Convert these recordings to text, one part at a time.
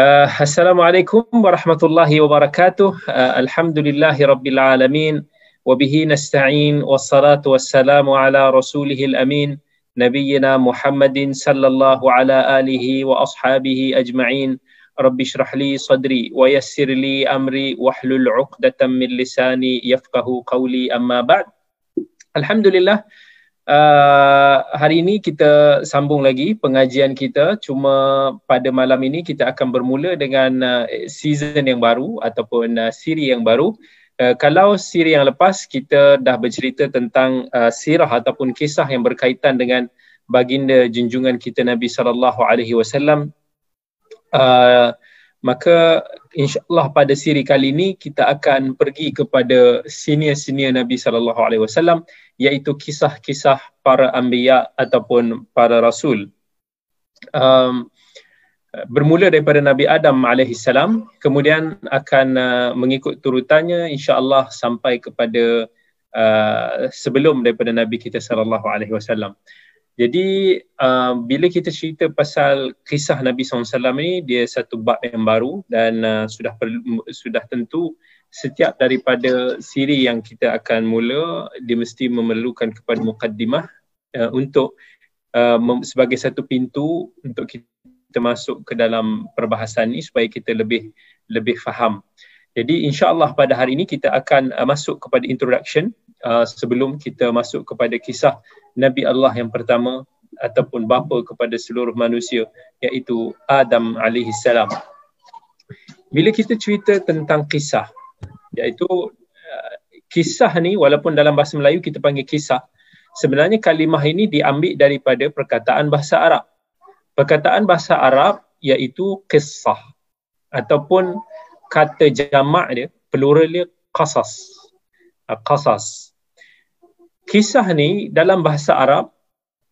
Uh, Assalamualaikum warahmatullahi wabarakatuh. Uh, Alhamdulillahi rabbil alamin. Wabihi nasta'in wassalatu wassalamu ala rasulihil amin. Nabiyyina Muhammadin sallallahu ala alihi wa ashabihi ajma'in. Rabbi shrah li sadri wa yassir li amri wahlul 'uqdatam min lisani yafqahu qawli amma ba'd. Alhamdulillah Uh, hari ini kita sambung lagi pengajian kita. Cuma pada malam ini kita akan bermula dengan uh, season yang baru ataupun uh, siri yang baru. Uh, kalau siri yang lepas kita dah bercerita tentang uh, sirah ataupun kisah yang berkaitan dengan baginda junjungan kita Nabi sallallahu alaihi wasallam. Uh, maka insyaallah pada siri kali ini kita akan pergi kepada senior-senior Nabi sallallahu alaihi wasallam iaitu kisah-kisah para anbiya ataupun para rasul. Um, bermula daripada Nabi Adam alaihi salam kemudian akan uh, mengikut turutannya insya-Allah sampai kepada uh, sebelum daripada Nabi kita sallallahu alaihi wasallam. Jadi uh, bila kita cerita pasal kisah Nabi SAW ni dia satu bab yang baru dan uh, sudah perlu, sudah tentu setiap daripada siri yang kita akan mula dia mesti memerlukan kepada mukaddimah uh, untuk uh, sebagai satu pintu untuk kita masuk ke dalam perbahasan ini supaya kita lebih lebih faham. Jadi insya-Allah pada hari ini kita akan uh, masuk kepada introduction uh, sebelum kita masuk kepada kisah Nabi Allah yang pertama ataupun bapa kepada seluruh manusia iaitu Adam alaihi salam. Bila kita cerita tentang kisah iaitu uh, kisah ni walaupun dalam bahasa Melayu kita panggil kisah sebenarnya kalimah ini diambil daripada perkataan bahasa Arab. Perkataan bahasa Arab iaitu kisah ataupun kata jamak dia plural dia qasas. Uh, qasas. Kisah ni dalam bahasa Arab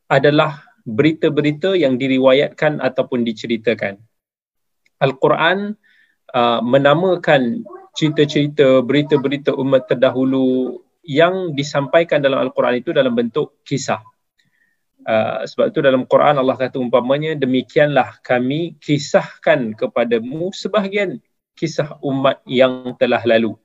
adalah berita-berita yang diriwayatkan ataupun diceritakan. Al-Quran uh, menamakan cerita-cerita berita-berita umat terdahulu yang disampaikan dalam Al-Quran itu dalam bentuk kisah. Uh, sebab itu dalam Quran Allah kata umpamanya demikianlah kami kisahkan kepadamu sebahagian kisah umat yang telah lalu.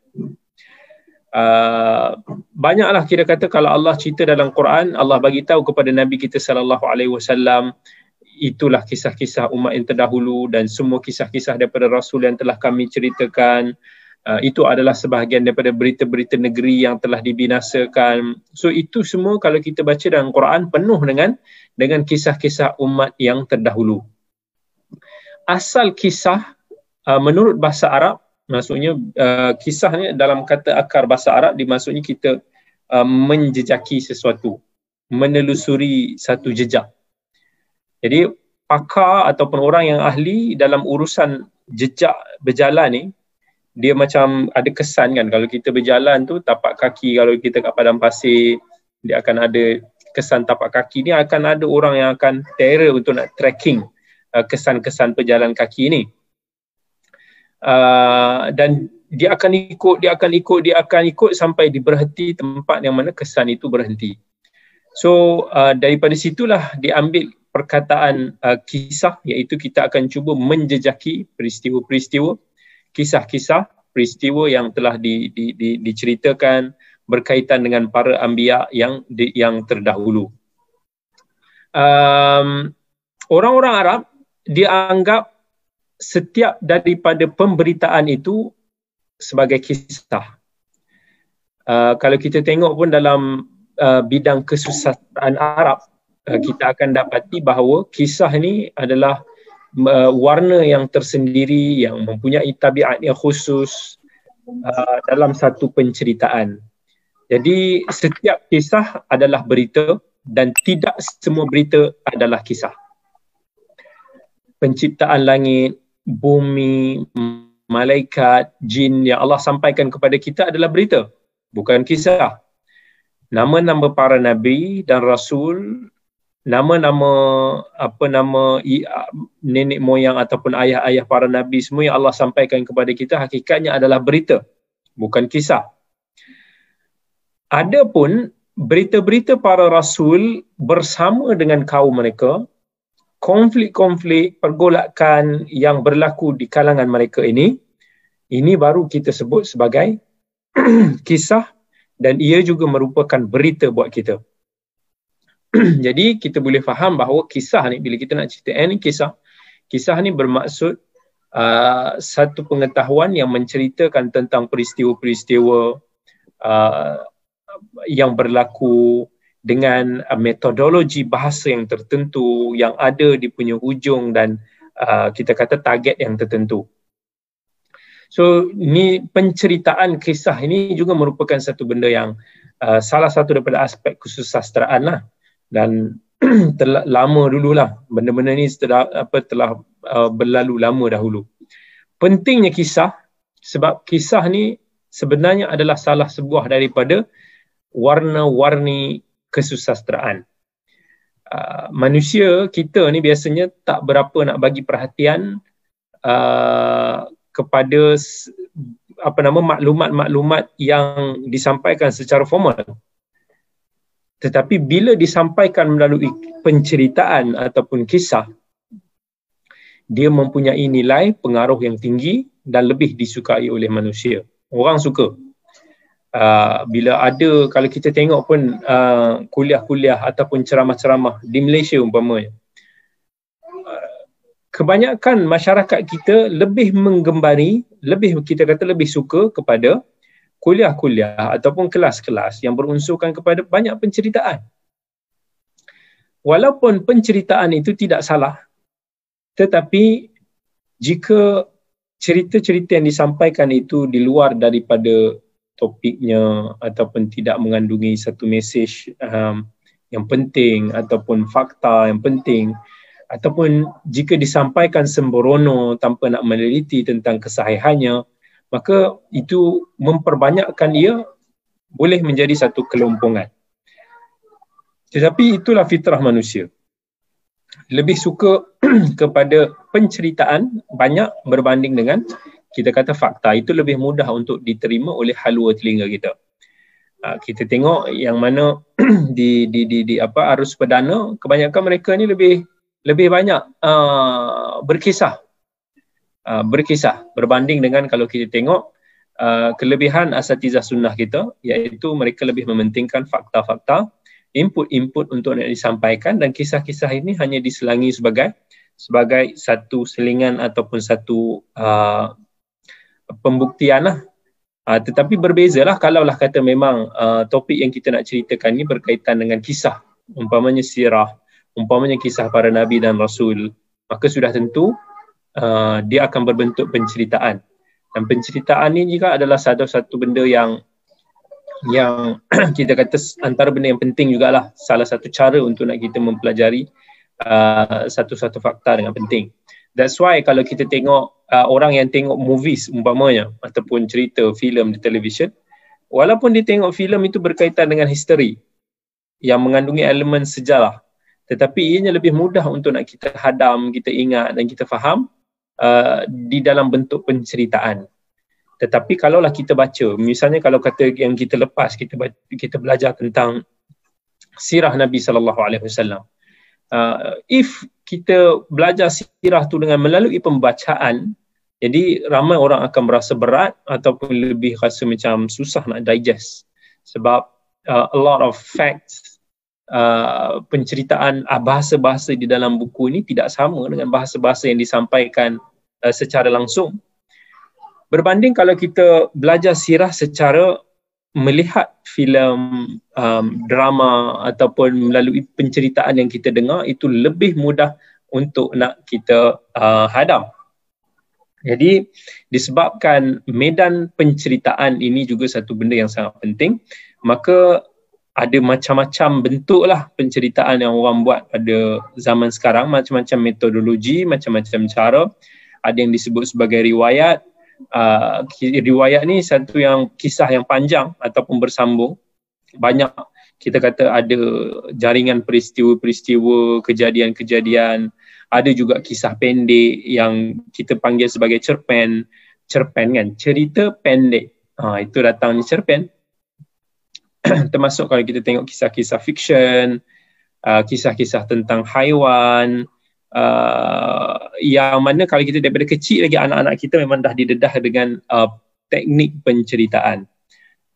Uh, banyaklah kira kata kalau Allah cerita dalam Quran Allah bagi tahu kepada Nabi kita sallallahu alaihi wasallam itulah kisah-kisah umat yang terdahulu dan semua kisah-kisah daripada rasul yang telah kami ceritakan Uh, itu adalah sebahagian daripada berita-berita negeri yang telah dibinasakan. So itu semua kalau kita baca dalam Quran penuh dengan dengan kisah-kisah umat yang terdahulu. Asal kisah uh, menurut bahasa Arab maksudnya uh, kisah ni dalam kata akar bahasa Arab dimaksudnya kita uh, menjejaki sesuatu, menelusuri satu jejak. Jadi pakar ataupun orang yang ahli dalam urusan jejak berjalan ni dia macam ada kesan kan kalau kita berjalan tu tapak kaki kalau kita kat padang pasir dia akan ada kesan tapak kaki ni akan ada orang yang akan terror untuk nak tracking uh, kesan-kesan perjalanan kaki ni. Uh, dan dia akan ikut dia akan ikut dia akan ikut sampai di berhenti tempat yang mana kesan itu berhenti. So uh, daripada situlah diambil perkataan uh, kisah iaitu kita akan cuba menjejaki peristiwa-peristiwa kisah-kisah peristiwa yang telah di, di, di, diceritakan berkaitan dengan para anbiya yang di, yang terdahulu. Um, orang-orang Arab dianggap setiap daripada pemberitaan itu sebagai kisah. Uh, kalau kita tengok pun dalam uh, bidang kesusahan Arab, uh, kita akan dapati bahawa kisah ini adalah uh, warna yang tersendiri yang mempunyai tabiat yang khusus uh, dalam satu penceritaan. Jadi setiap kisah adalah berita dan tidak semua berita adalah kisah. Penciptaan langit, bumi, malaikat, jin yang Allah sampaikan kepada kita adalah berita, bukan kisah. Nama-nama para nabi dan rasul nama-nama apa nama nenek moyang ataupun ayah-ayah para nabi semua yang Allah sampaikan kepada kita hakikatnya adalah berita bukan kisah. Adapun berita-berita para rasul bersama dengan kaum mereka konflik-konflik pergolakan yang berlaku di kalangan mereka ini ini baru kita sebut sebagai kisah dan ia juga merupakan berita buat kita. Jadi kita boleh faham bahawa kisah ni bila kita nak cerita ini kisah, kisah ni bermaksud uh, satu pengetahuan yang menceritakan tentang peristiwa-peristiwa uh, yang berlaku dengan uh, metodologi bahasa yang tertentu yang ada di punya hujung dan uh, kita kata target yang tertentu. So ni penceritaan kisah ini juga merupakan satu benda yang uh, salah satu daripada aspek khusus sastraan lah dan telah lama dululah benda-benda ni setelah apa telah uh, berlalu lama dahulu. Pentingnya kisah sebab kisah ni sebenarnya adalah salah sebuah daripada warna-warni kesusastraan. Uh, manusia kita ni biasanya tak berapa nak bagi perhatian uh, kepada apa nama maklumat-maklumat yang disampaikan secara formal. Tetapi bila disampaikan melalui penceritaan ataupun kisah, dia mempunyai nilai pengaruh yang tinggi dan lebih disukai oleh manusia. Orang suka. Uh, bila ada, kalau kita tengok pun uh, kuliah-kuliah ataupun ceramah-ceramah di Malaysia umpamanya, kebanyakan masyarakat kita lebih menggembari, lebih kita kata lebih suka kepada kuliah-kuliah ataupun kelas-kelas yang berunsurkan kepada banyak penceritaan. Walaupun penceritaan itu tidak salah, tetapi jika cerita-cerita yang disampaikan itu di luar daripada topiknya ataupun tidak mengandungi satu mesej um, yang penting ataupun fakta yang penting, ataupun jika disampaikan sembrono tanpa nak meneliti tentang kesahihannya maka itu memperbanyakkan ia boleh menjadi satu kelompongan. Tetapi itulah fitrah manusia. Lebih suka kepada penceritaan banyak berbanding dengan kita kata fakta. Itu lebih mudah untuk diterima oleh halua telinga kita. Ha, kita tengok yang mana di di di di apa arus perdana kebanyakan mereka ni lebih lebih banyak uh, berkisah uh, berkisah berbanding dengan kalau kita tengok uh, kelebihan asatizah sunnah kita iaitu mereka lebih mementingkan fakta-fakta input-input untuk nak disampaikan dan kisah-kisah ini hanya diselangi sebagai sebagai satu selingan ataupun satu uh, pembuktian lah. Uh, tetapi berbezalah kalaulah kata memang uh, topik yang kita nak ceritakan ini berkaitan dengan kisah umpamanya sirah umpamanya kisah para nabi dan rasul maka sudah tentu uh, dia akan berbentuk penceritaan. Dan penceritaan ini juga adalah satu-satu benda yang yang kita kata antara benda yang penting jugalah. Salah satu cara untuk nak kita mempelajari uh, satu-satu fakta dengan penting. That's why kalau kita tengok uh, orang yang tengok movies umpamanya ataupun cerita filem di televisyen walaupun dia tengok filem itu berkaitan dengan history yang mengandungi elemen sejarah tetapi ianya lebih mudah untuk nak kita hadam, kita ingat dan kita faham uh, di dalam bentuk penceritaan. Tetapi kalaulah kita baca, misalnya kalau kata yang kita lepas kita kita belajar tentang sirah Nabi sallallahu alaihi wasallam. Uh, if kita belajar sirah tu dengan melalui pembacaan, jadi ramai orang akan merasa berat ataupun lebih rasa macam susah nak digest sebab uh, a lot of facts Uh, penceritaan uh, bahasa-bahasa di dalam buku ini tidak sama dengan bahasa-bahasa yang disampaikan uh, secara langsung. Berbanding kalau kita belajar sirah secara melihat filem um, drama ataupun melalui penceritaan yang kita dengar itu lebih mudah untuk nak kita uh, hadam. Jadi disebabkan medan penceritaan ini juga satu benda yang sangat penting, maka ada macam-macam bentuk lah penceritaan yang orang buat pada zaman sekarang. Macam-macam metodologi, macam-macam cara. Ada yang disebut sebagai riwayat. Uh, riwayat ni satu yang kisah yang panjang ataupun bersambung. Banyak kita kata ada jaringan peristiwa-peristiwa kejadian-kejadian. Ada juga kisah pendek yang kita panggil sebagai cerpen. Cerpen kan? Cerita pendek. Ha, itu datang ni cerpen termasuk kalau kita tengok kisah-kisah fiksyen, uh, kisah-kisah tentang haiwan, uh, yang mana kalau kita daripada kecil lagi anak-anak kita memang dah didedah dengan uh, teknik penceritaan.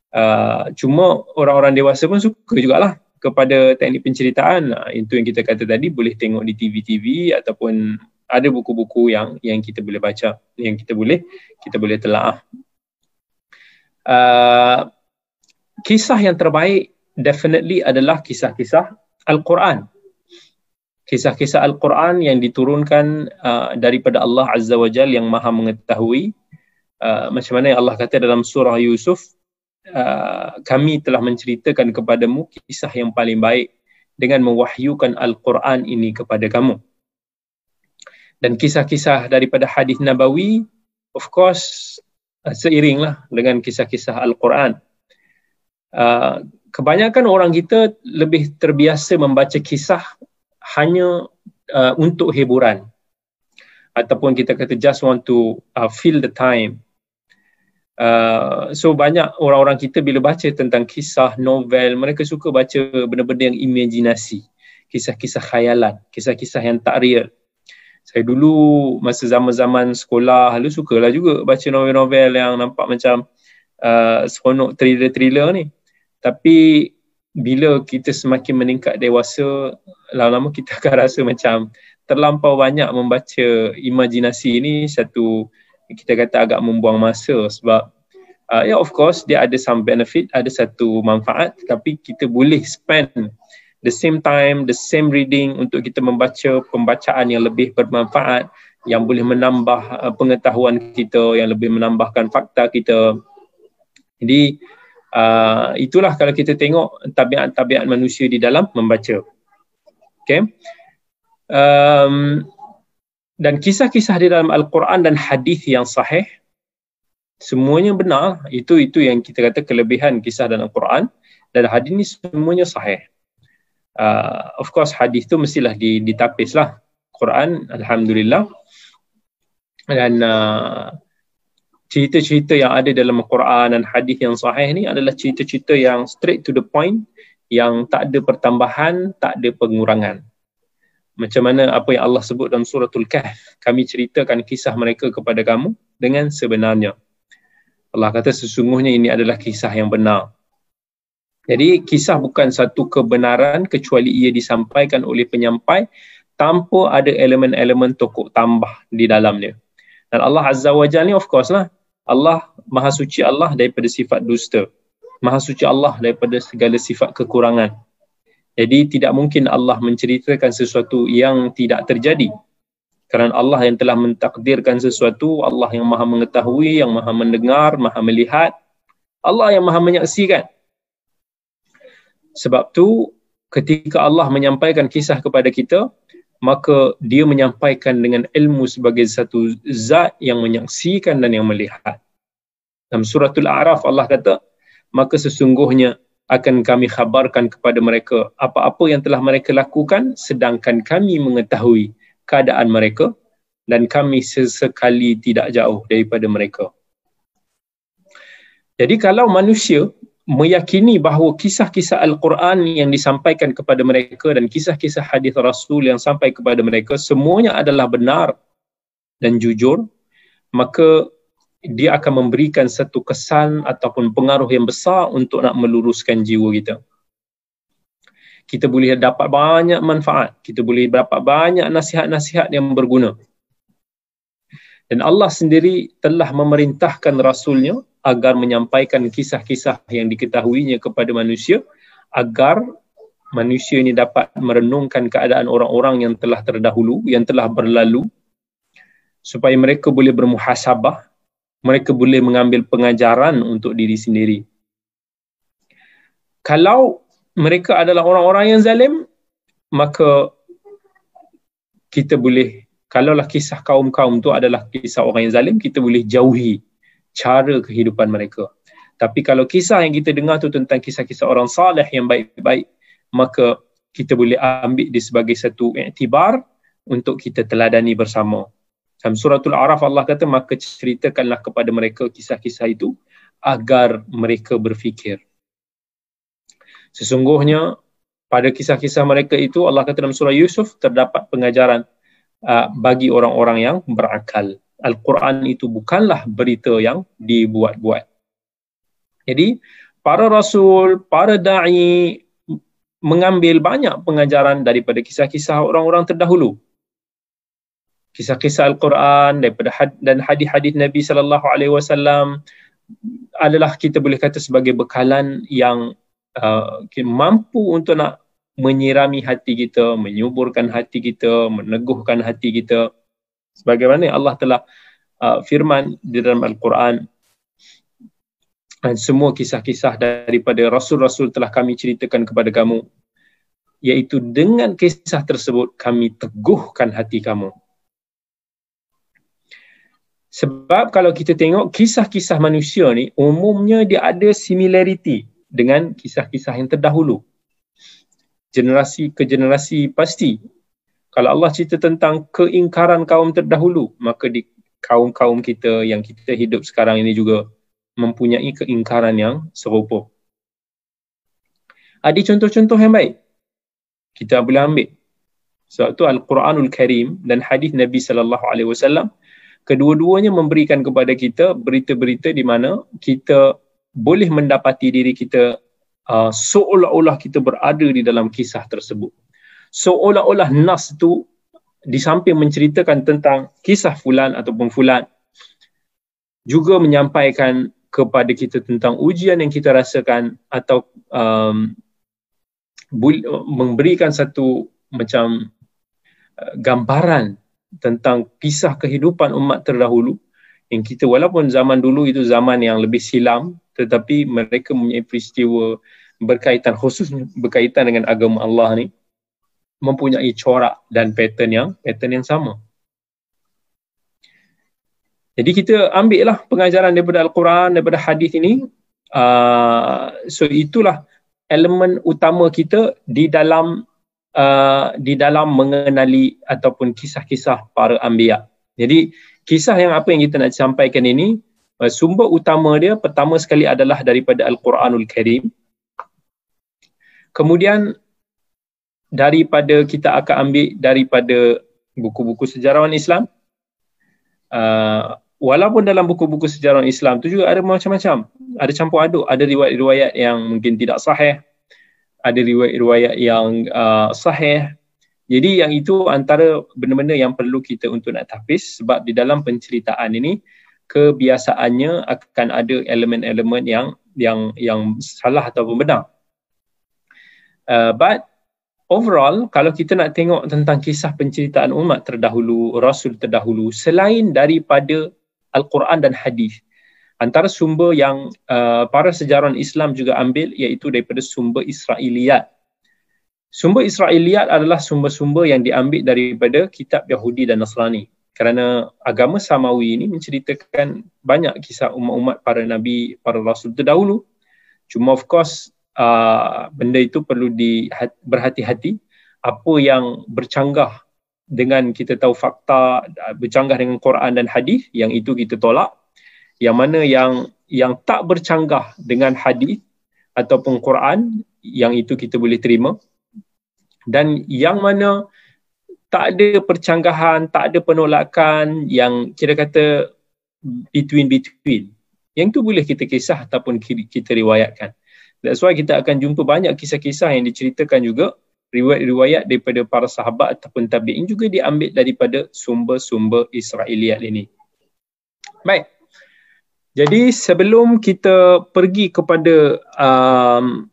Uh, cuma orang-orang dewasa pun suka jugalah kepada teknik penceritaan. Itu yang kita kata tadi boleh tengok di TV-TV ataupun ada buku-buku yang yang kita boleh baca, yang kita boleh kita boleh telaah. Uh, kisah yang terbaik definitely adalah kisah-kisah Al-Quran. Kisah-kisah Al-Quran yang diturunkan uh, daripada Allah Azza wa Jal yang maha mengetahui uh, macam mana yang Allah kata dalam surah Yusuf uh, kami telah menceritakan kepadamu kisah yang paling baik dengan mewahyukan Al-Quran ini kepada kamu. Dan kisah-kisah daripada hadis Nabawi of course uh, seiringlah dengan kisah-kisah Al-Quran. Uh, kebanyakan orang kita lebih terbiasa membaca kisah hanya uh, untuk hiburan. Ataupun kita kata just want to uh, fill the time. Uh, so banyak orang-orang kita bila baca tentang kisah novel mereka suka baca benda-benda yang imajinasi kisah-kisah khayalan kisah-kisah yang tak real. Saya dulu masa zaman-zaman sekolah lalu sukalah juga baca novel-novel yang nampak macam uh, seronok thriller-thriller ni. Tapi bila kita semakin meningkat dewasa lama-lama kita akan rasa macam terlampau banyak membaca imajinasi ini satu kita kata agak membuang masa sebab uh, ya yeah, of course dia ada some benefit ada satu manfaat tapi kita boleh spend the same time the same reading untuk kita membaca pembacaan yang lebih bermanfaat yang boleh menambah uh, pengetahuan kita yang lebih menambahkan fakta kita jadi uh, itulah kalau kita tengok tabiat-tabiat manusia di dalam membaca. Okay. Um, dan kisah-kisah di dalam Al-Quran dan hadis yang sahih semuanya benar itu itu yang kita kata kelebihan kisah dalam Al-Quran dan hadis ni semuanya sahih. Uh, of course hadis tu mestilah ditapis lah Quran alhamdulillah dan uh, cerita-cerita yang ada dalam Al-Quran dan hadis yang sahih ni adalah cerita-cerita yang straight to the point yang tak ada pertambahan, tak ada pengurangan. Macam mana apa yang Allah sebut dalam suratul Kahf, kami ceritakan kisah mereka kepada kamu dengan sebenarnya. Allah kata sesungguhnya ini adalah kisah yang benar. Jadi kisah bukan satu kebenaran kecuali ia disampaikan oleh penyampai tanpa ada elemen-elemen tokoh tambah di dalamnya. Dan Allah Azza wa Jalla ni of course lah Allah maha suci Allah daripada sifat dusta. Maha suci Allah daripada segala sifat kekurangan. Jadi tidak mungkin Allah menceritakan sesuatu yang tidak terjadi. Kerana Allah yang telah mentakdirkan sesuatu, Allah yang maha mengetahui, yang maha mendengar, maha melihat. Allah yang maha menyaksikan. Sebab tu ketika Allah menyampaikan kisah kepada kita, maka dia menyampaikan dengan ilmu sebagai satu zat yang menyaksikan dan yang melihat. Dalam suratul A'raf Allah kata, maka sesungguhnya akan kami khabarkan kepada mereka apa-apa yang telah mereka lakukan sedangkan kami mengetahui keadaan mereka dan kami sesekali tidak jauh daripada mereka. Jadi kalau manusia meyakini bahawa kisah-kisah Al-Quran yang disampaikan kepada mereka dan kisah-kisah hadis Rasul yang sampai kepada mereka semuanya adalah benar dan jujur maka dia akan memberikan satu kesan ataupun pengaruh yang besar untuk nak meluruskan jiwa kita. Kita boleh dapat banyak manfaat kita boleh dapat banyak nasihat-nasihat yang berguna. Dan Allah sendiri telah memerintahkan Rasulnya agar menyampaikan kisah-kisah yang diketahuinya kepada manusia agar manusia ini dapat merenungkan keadaan orang-orang yang telah terdahulu, yang telah berlalu supaya mereka boleh bermuhasabah, mereka boleh mengambil pengajaran untuk diri sendiri. Kalau mereka adalah orang-orang yang zalim, maka kita boleh, kalaulah kisah kaum-kaum itu adalah kisah orang yang zalim, kita boleh jauhi cara kehidupan mereka. Tapi kalau kisah yang kita dengar tu tentang kisah-kisah orang saleh yang baik-baik, maka kita boleh ambil dia sebagai satu iktibar untuk kita teladani bersama. Dalam suratul Araf Allah kata, maka ceritakanlah kepada mereka kisah-kisah itu agar mereka berfikir. Sesungguhnya pada kisah-kisah mereka itu Allah kata dalam surah Yusuf terdapat pengajaran uh, bagi orang-orang yang berakal. Al-Quran itu bukanlah berita yang dibuat-buat. Jadi para rasul, para dai mengambil banyak pengajaran daripada kisah-kisah orang-orang terdahulu. Kisah-kisah Al-Quran daripada had- dan hadis-hadis Nabi sallallahu alaihi wasallam adalah kita boleh kata sebagai bekalan yang uh, mampu untuk nak menyirami hati kita, menyuburkan hati kita, meneguhkan hati kita. Sebagaimana Allah telah uh, firman di dalam Al-Quran dan semua kisah-kisah daripada Rasul-Rasul telah kami ceritakan kepada kamu iaitu dengan kisah tersebut kami teguhkan hati kamu. Sebab kalau kita tengok kisah-kisah manusia ni umumnya dia ada similarity dengan kisah-kisah yang terdahulu generasi ke generasi pasti kalau Allah cerita tentang keingkaran kaum terdahulu maka di kaum-kaum kita yang kita hidup sekarang ini juga mempunyai keingkaran yang serupa. Ada contoh-contoh yang baik. Kita boleh ambil. Sebab tu Al-Quranul Karim dan hadis Nabi sallallahu alaihi wasallam kedua-duanya memberikan kepada kita berita-berita di mana kita boleh mendapati diri kita uh, seolah-olah kita berada di dalam kisah tersebut. Seolah-olah nas tu di samping menceritakan tentang kisah fulan ataupun fulan juga menyampaikan kepada kita tentang ujian yang kita rasakan atau um, memberikan satu macam uh, gambaran tentang kisah kehidupan umat terdahulu yang kita walaupun zaman dulu itu zaman yang lebih silam tetapi mereka mempunyai peristiwa berkaitan khusus berkaitan dengan agama Allah ni mempunyai corak dan pattern yang pattern yang sama. Jadi kita ambil lah pengajaran daripada Al-Quran, daripada hadis ini. Uh, so itulah elemen utama kita di dalam uh, di dalam mengenali ataupun kisah-kisah para anbiya. Jadi kisah yang apa yang kita nak sampaikan ini Uh, sumber utama dia pertama sekali adalah daripada Al-Quranul Karim. Kemudian daripada kita akan ambil daripada buku-buku sejarawan Islam. Uh, walaupun dalam buku-buku sejarawan Islam tu juga ada macam-macam. Ada campur aduk, ada riwayat-riwayat yang mungkin tidak sahih. Ada riwayat-riwayat yang uh, sahih. Jadi yang itu antara benda-benda yang perlu kita untuk nak tapis sebab di dalam penceritaan ini kebiasaannya akan ada elemen-elemen yang yang yang salah ataupun benar. Uh, but overall kalau kita nak tengok tentang kisah penceritaan umat terdahulu, rasul terdahulu selain daripada al-Quran dan hadis antara sumber yang uh, para sejarawan Islam juga ambil iaitu daripada sumber Israiliyat. Sumber Israiliyat adalah sumber-sumber yang diambil daripada kitab Yahudi dan Nasrani kerana agama Samawi ini menceritakan banyak kisah umat-umat para nabi, para rasul terdahulu. Cuma of course uh, benda itu perlu di berhati-hati apa yang bercanggah dengan kita tahu fakta bercanggah dengan Quran dan hadis yang itu kita tolak. Yang mana yang yang tak bercanggah dengan hadis ataupun Quran yang itu kita boleh terima. Dan yang mana tak ada percanggahan, tak ada penolakan yang kira kata between-between. Yang tu boleh kita kisah ataupun kita riwayatkan. That's why kita akan jumpa banyak kisah-kisah yang diceritakan juga riwayat-riwayat daripada para sahabat ataupun tabi'in juga diambil daripada sumber-sumber Israeliat ini. Baik. Jadi sebelum kita pergi kepada um,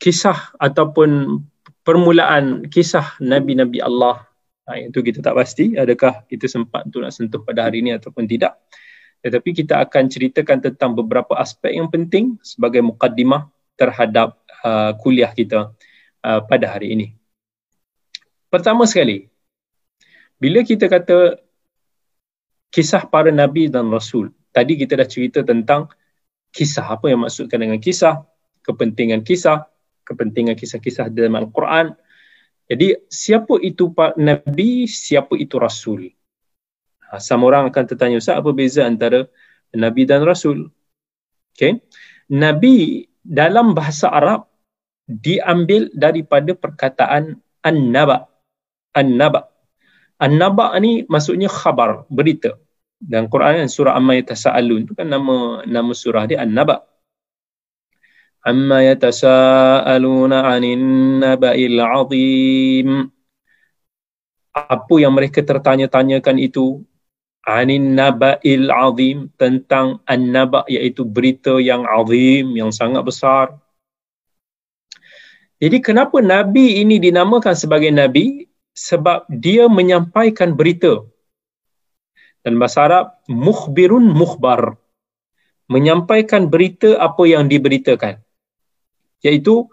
kisah ataupun permulaan kisah Nabi-Nabi Allah. Itu kita tak pasti adakah kita sempat untuk nak sentuh pada hari ini ataupun tidak. Tetapi kita akan ceritakan tentang beberapa aspek yang penting sebagai mukaddimah terhadap uh, kuliah kita uh, pada hari ini. Pertama sekali, bila kita kata kisah para Nabi dan Rasul, tadi kita dah cerita tentang kisah, apa yang maksudkan dengan kisah, kepentingan kisah, kepentingan kisah-kisah dalam Al-Quran. Jadi siapa itu Nabi, siapa itu Rasul? Ha, sama orang akan tertanya, Ustaz apa beza antara Nabi dan Rasul? Okay. Nabi dalam bahasa Arab diambil daripada perkataan An-Naba. An-Naba. An-naba ni maksudnya khabar, berita. Dan Quran kan surah Amma Yatasa'alun tu kan nama nama surah dia An-Naba. Amma yatasa'aluna 'anin naba'il 'azim. Apa yang mereka tertanya-tanyakan itu anin naba'il 'azim tentang an-naba iaitu berita yang azim yang sangat besar. Jadi kenapa nabi ini dinamakan sebagai nabi? sebab dia menyampaikan berita. Dan bahasa Arab, mukhbirun mukhbar. Menyampaikan berita apa yang diberitakan. Iaitu,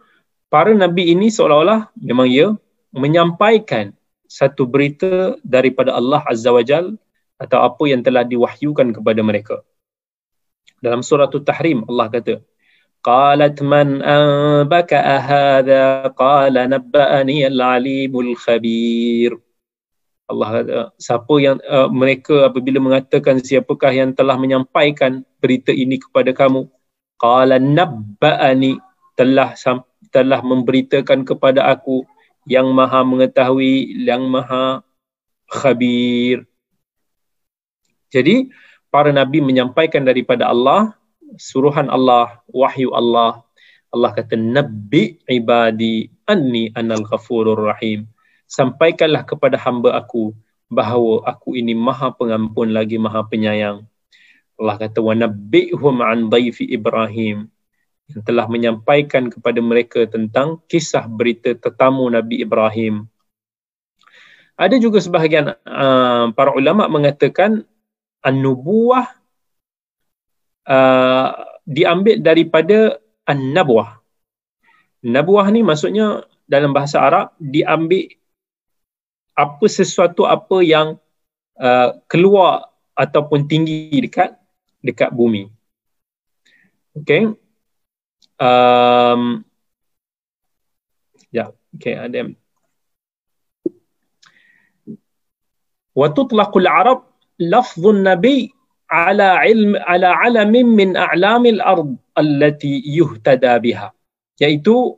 para Nabi ini seolah-olah memang ia menyampaikan satu berita daripada Allah Azza wa Jal atau apa yang telah diwahyukan kepada mereka. Dalam surah Tahrim Allah kata, قالت من أنبك هذا قال نبأني العليم الخبير Allah kata, siapa yang uh, mereka apabila mengatakan siapakah yang telah menyampaikan berita ini kepada kamu qala nabba'ani telah telah memberitakan kepada aku yang maha mengetahui yang maha khabir jadi para nabi menyampaikan daripada Allah suruhan Allah, wahyu Allah. Allah kata nabbi ibadi anni anal ghafurur rahim. Sampaikanlah kepada hamba aku bahawa aku ini maha pengampun lagi maha penyayang. Allah kata wa nabbihum an dhaifi Ibrahim yang telah menyampaikan kepada mereka tentang kisah berita tetamu Nabi Ibrahim. Ada juga sebahagian uh, para ulama mengatakan an-nubuwah uh, diambil daripada an-nabwah. Nabwah ni maksudnya dalam bahasa Arab diambil apa sesuatu apa yang uh, keluar ataupun tinggi dekat dekat bumi. Okay. Um, ya, yeah, okay, ada. Wa tutlaqul Arab lafdhun nabi ala ilm ala alamin min a'lamil ard allati yuhtada biha iaitu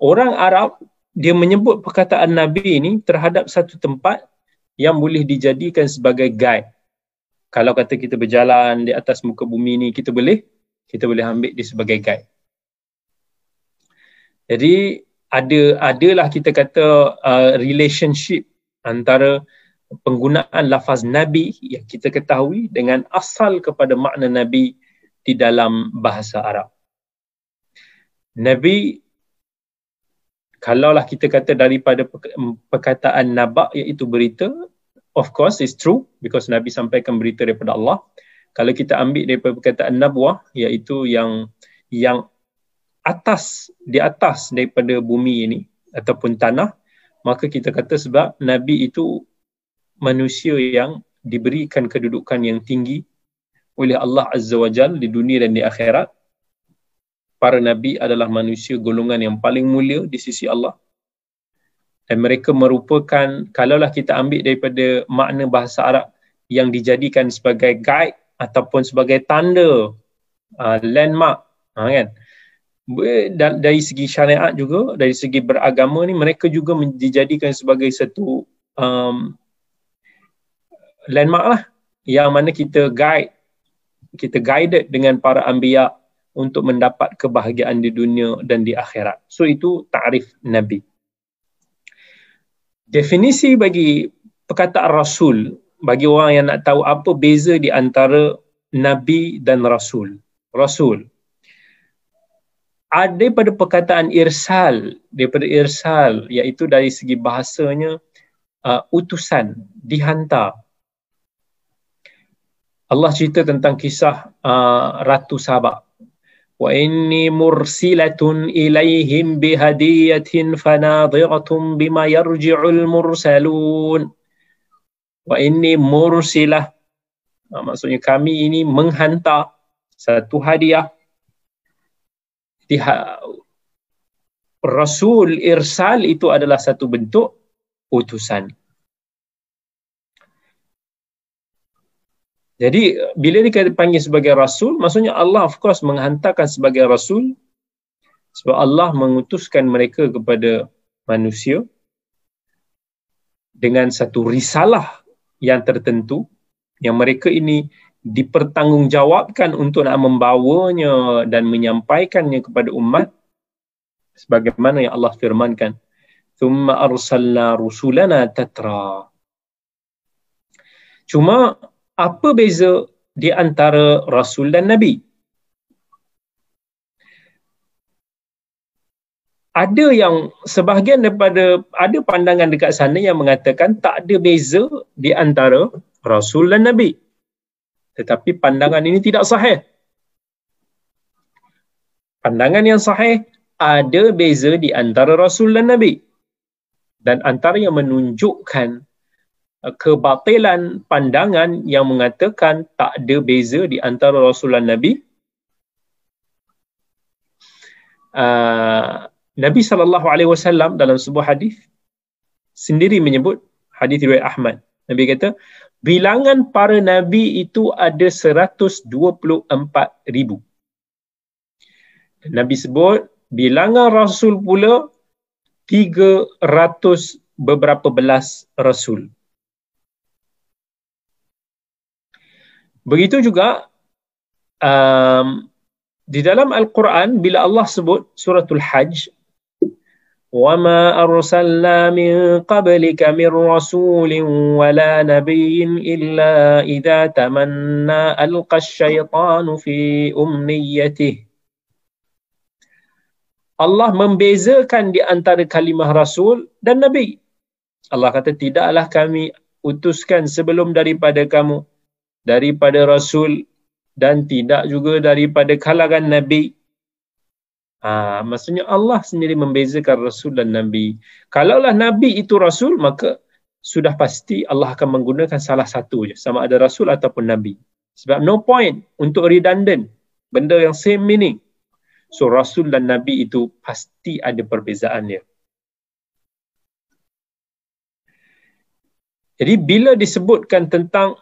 orang Arab dia menyebut perkataan nabi ini terhadap satu tempat yang boleh dijadikan sebagai guide. Kalau kata kita berjalan di atas muka bumi ini kita boleh kita boleh ambil dia sebagai guide. Jadi ada adalah kita kata uh, relationship antara penggunaan lafaz Nabi yang kita ketahui dengan asal kepada makna Nabi di dalam bahasa Arab. Nabi, kalaulah kita kata daripada perkataan nabak iaitu berita, of course it's true because Nabi sampaikan berita daripada Allah. Kalau kita ambil daripada perkataan nabuah iaitu yang yang atas di atas daripada bumi ini ataupun tanah maka kita kata sebab nabi itu manusia yang diberikan kedudukan yang tinggi oleh Allah Azza wa Jal di dunia dan di akhirat. Para Nabi adalah manusia golongan yang paling mulia di sisi Allah. Dan mereka merupakan, kalaulah kita ambil daripada makna bahasa Arab yang dijadikan sebagai guide ataupun sebagai tanda, uh, landmark, uh, kan? Dan dari segi syariat juga, dari segi beragama ni, mereka juga dijadikan sebagai satu um, landmark lah yang mana kita guide kita guided dengan para anbiya untuk mendapat kebahagiaan di dunia dan di akhirat. So itu ta'rif Nabi. Definisi bagi perkataan Rasul, bagi orang yang nak tahu apa beza di antara Nabi dan Rasul. Rasul. Ada daripada perkataan irsal, daripada irsal iaitu dari segi bahasanya uh, utusan, dihantar. Allah cerita tentang kisah uh, Ratu Sabah. Wa inni mursilatun ilaihim bihadiyatin fanadhiratun bima yarji'ul mursalun. Wa inni mursilah. Uh, maksudnya kami ini menghantar satu hadiah. Diha- Rasul irsal itu adalah satu bentuk utusan. Jadi bila dia panggil sebagai rasul, maksudnya Allah of course menghantarkan sebagai rasul sebab Allah mengutuskan mereka kepada manusia dengan satu risalah yang tertentu yang mereka ini dipertanggungjawabkan untuk nak membawanya dan menyampaikannya kepada umat sebagaimana yang Allah firmankan thumma arsalna rusulana tatra. Cuma apa beza di antara rasul dan nabi? Ada yang sebahagian daripada ada pandangan dekat sana yang mengatakan tak ada beza di antara rasul dan nabi. Tetapi pandangan ini tidak sahih. Pandangan yang sahih ada beza di antara rasul dan nabi. Dan antara yang menunjukkan kebatilan pandangan yang mengatakan tak ada beza di antara rasul dan nabi uh, Nabi sallallahu alaihi wasallam dalam sebuah hadis sendiri menyebut hadis riwayat Ahmad. Nabi kata, bilangan para nabi itu ada 124 ribu. Nabi sebut bilangan rasul pula 300 beberapa belas rasul. Begitu juga um, di dalam Al-Quran bila Allah sebut suratul Hajj وما أرسلنا من قبلك من رسول ولا نبي إلا إذا تمنى ألقى الشيطان في أمنيته Allah membezakan di antara kalimah Rasul dan Nabi. Allah kata, tidaklah kami utuskan sebelum daripada kamu, daripada Rasul dan tidak juga daripada kalangan Nabi Ha, maksudnya Allah sendiri membezakan Rasul dan Nabi. Kalaulah Nabi itu Rasul, maka sudah pasti Allah akan menggunakan salah satu je. Sama ada Rasul ataupun Nabi. Sebab no point untuk redundant. Benda yang same meaning. So Rasul dan Nabi itu pasti ada perbezaannya. Jadi bila disebutkan tentang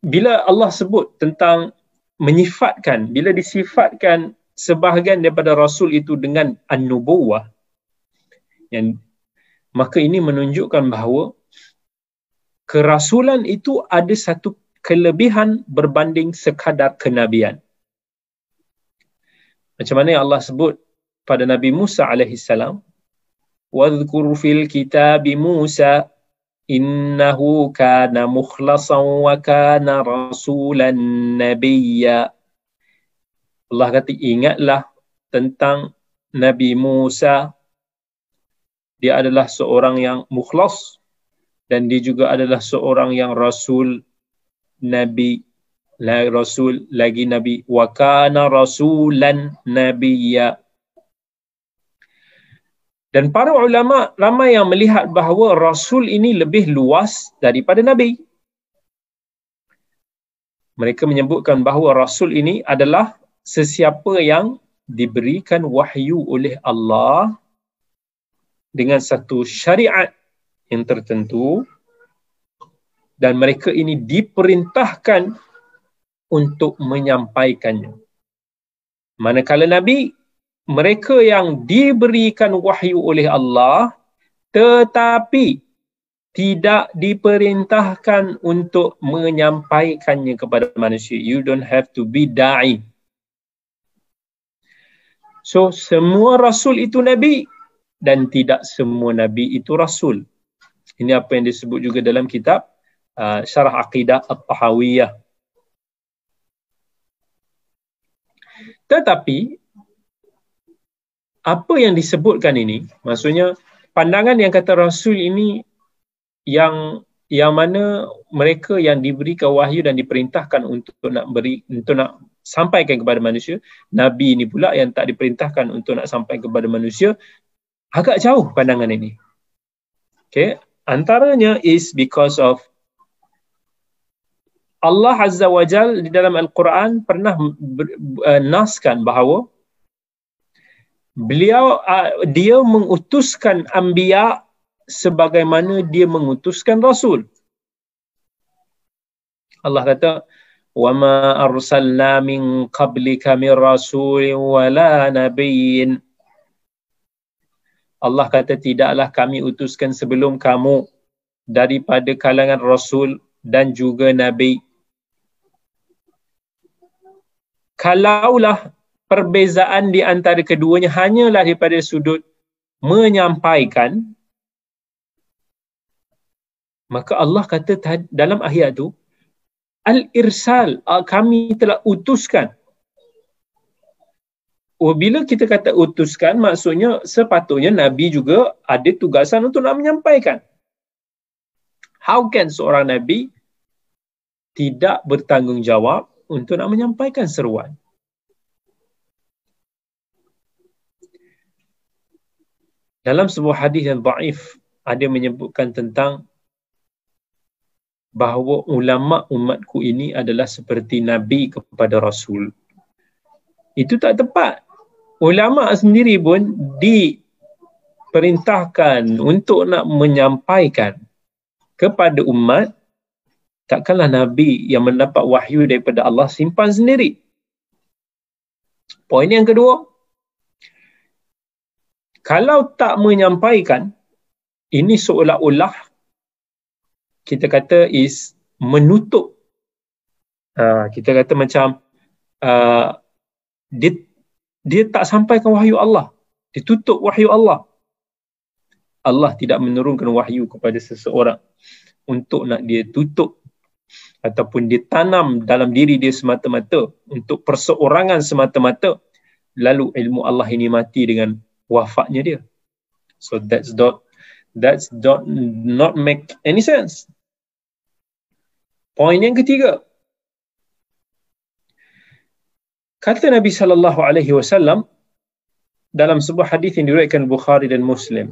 bila Allah sebut tentang menyifatkan, bila disifatkan sebahagian daripada rasul itu dengan an-nubuwah yang maka ini menunjukkan bahawa kerasulan itu ada satu kelebihan berbanding sekadar kenabian. Macam mana yang Allah sebut pada Nabi Musa alaihi salam, "Wadhkur fil kitab Musa innahu kana mukhlasan wa kana rasulan nabiyya." Allah kata ingatlah tentang Nabi Musa. Dia adalah seorang yang mukhlas dan dia juga adalah seorang yang rasul nabi la rasul lagi nabi. Wa kana rasulan nabiyya dan para ulama ramai yang melihat bahawa rasul ini lebih luas daripada nabi mereka menyebutkan bahawa rasul ini adalah sesiapa yang diberikan wahyu oleh Allah dengan satu syariat yang tertentu dan mereka ini diperintahkan untuk menyampaikannya. Manakala Nabi, mereka yang diberikan wahyu oleh Allah tetapi tidak diperintahkan untuk menyampaikannya kepada manusia. You don't have to be da'i. So semua rasul itu nabi dan tidak semua nabi itu rasul. Ini apa yang disebut juga dalam kitab uh, Syarah Aqidah At-Tahawiyah. Tetapi apa yang disebutkan ini, maksudnya pandangan yang kata rasul ini yang yang mana mereka yang diberikan wahyu dan diperintahkan untuk nak beri untuk nak sampaikan kepada manusia nabi ini pula yang tak diperintahkan untuk nak sampai kepada manusia agak jauh pandangan ini. Okay? Antaranya is because of Allah Azza wa Jal di dalam Al-Quran pernah uh, naskan bahawa beliau uh, dia mengutuskan anbiya sebagaimana dia mengutuskan rasul Allah kata وما أرسلنا من قبلك من رسول ولا نبي Allah kata tidaklah kami utuskan sebelum kamu daripada kalangan rasul dan juga nabi kalaulah perbezaan di antara keduanya hanyalah daripada sudut menyampaikan maka Allah kata dalam ayat tu al-irsal kami telah utuskan Oh, bila kita kata utuskan, maksudnya sepatutnya Nabi juga ada tugasan untuk nak menyampaikan. How can seorang Nabi tidak bertanggungjawab untuk nak menyampaikan seruan? Dalam sebuah hadis yang daif ada menyebutkan tentang bahawa ulama umatku ini adalah seperti nabi kepada rasul. Itu tak tepat ulama sendiri pun diperintahkan untuk nak menyampaikan kepada umat takkanlah nabi yang mendapat wahyu daripada Allah simpan sendiri poin yang kedua kalau tak menyampaikan ini seolah-olah kita kata is menutup uh, kita kata macam uh, dia dia tak sampaikan wahyu Allah. Ditutup wahyu Allah. Allah tidak menurunkan wahyu kepada seseorang untuk nak dia tutup ataupun ditanam dalam diri dia semata-mata untuk perseorangan semata-mata lalu ilmu Allah ini mati dengan wafatnya dia. So that's not that's not not make any sense. Poin yang ketiga, Kata Nabi sallallahu alaihi wasallam dalam sebuah hadis yang diriwayatkan Bukhari dan Muslim.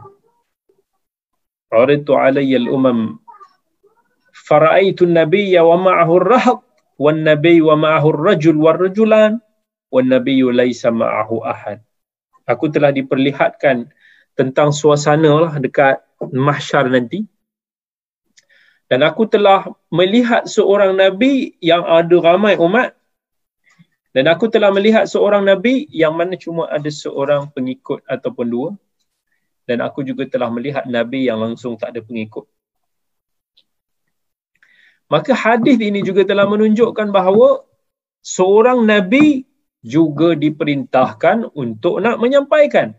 Uridu alayya al-umam fara'aitu an-nabiyya wa ma'ahu ar-rahd wan nabiy wa ma'ahu ar-rajul war-rajulan wan Aku telah diperlihatkan tentang suasana lah dekat mahsyar nanti. Dan aku telah melihat seorang nabi yang ada ramai umat dan aku telah melihat seorang Nabi yang mana cuma ada seorang pengikut ataupun dua. Dan aku juga telah melihat Nabi yang langsung tak ada pengikut. Maka hadis ini juga telah menunjukkan bahawa seorang Nabi juga diperintahkan untuk nak menyampaikan.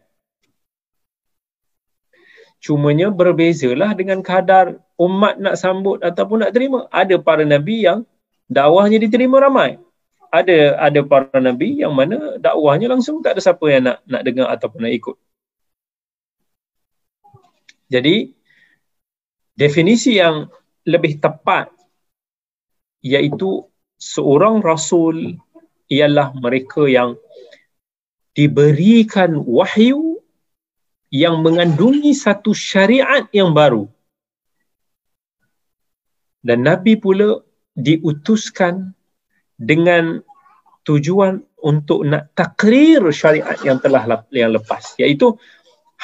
Cumanya berbezalah dengan kadar umat nak sambut ataupun nak terima. Ada para Nabi yang dakwahnya diterima ramai ada ada para nabi yang mana dakwahnya langsung tak ada siapa yang nak nak dengar ataupun nak ikut. Jadi definisi yang lebih tepat iaitu seorang rasul ialah mereka yang diberikan wahyu yang mengandungi satu syariat yang baru. Dan Nabi pula diutuskan dengan tujuan untuk nak takrir syariat yang telah yang lepas iaitu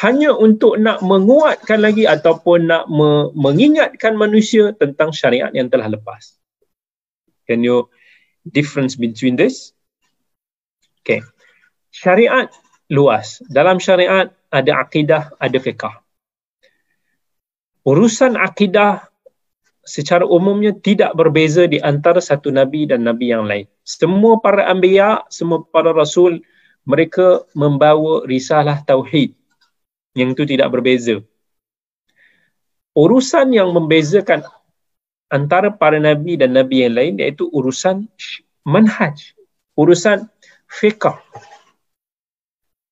hanya untuk nak menguatkan lagi ataupun nak me- mengingatkan manusia tentang syariat yang telah lepas. Can you difference between this? Okay. Syariat luas. Dalam syariat ada akidah, ada fiqah. Urusan akidah secara umumnya tidak berbeza di antara satu nabi dan nabi yang lain. Semua para anbiya, semua para rasul mereka membawa risalah tauhid yang itu tidak berbeza. Urusan yang membezakan antara para nabi dan nabi yang lain iaitu urusan manhaj, urusan fiqh.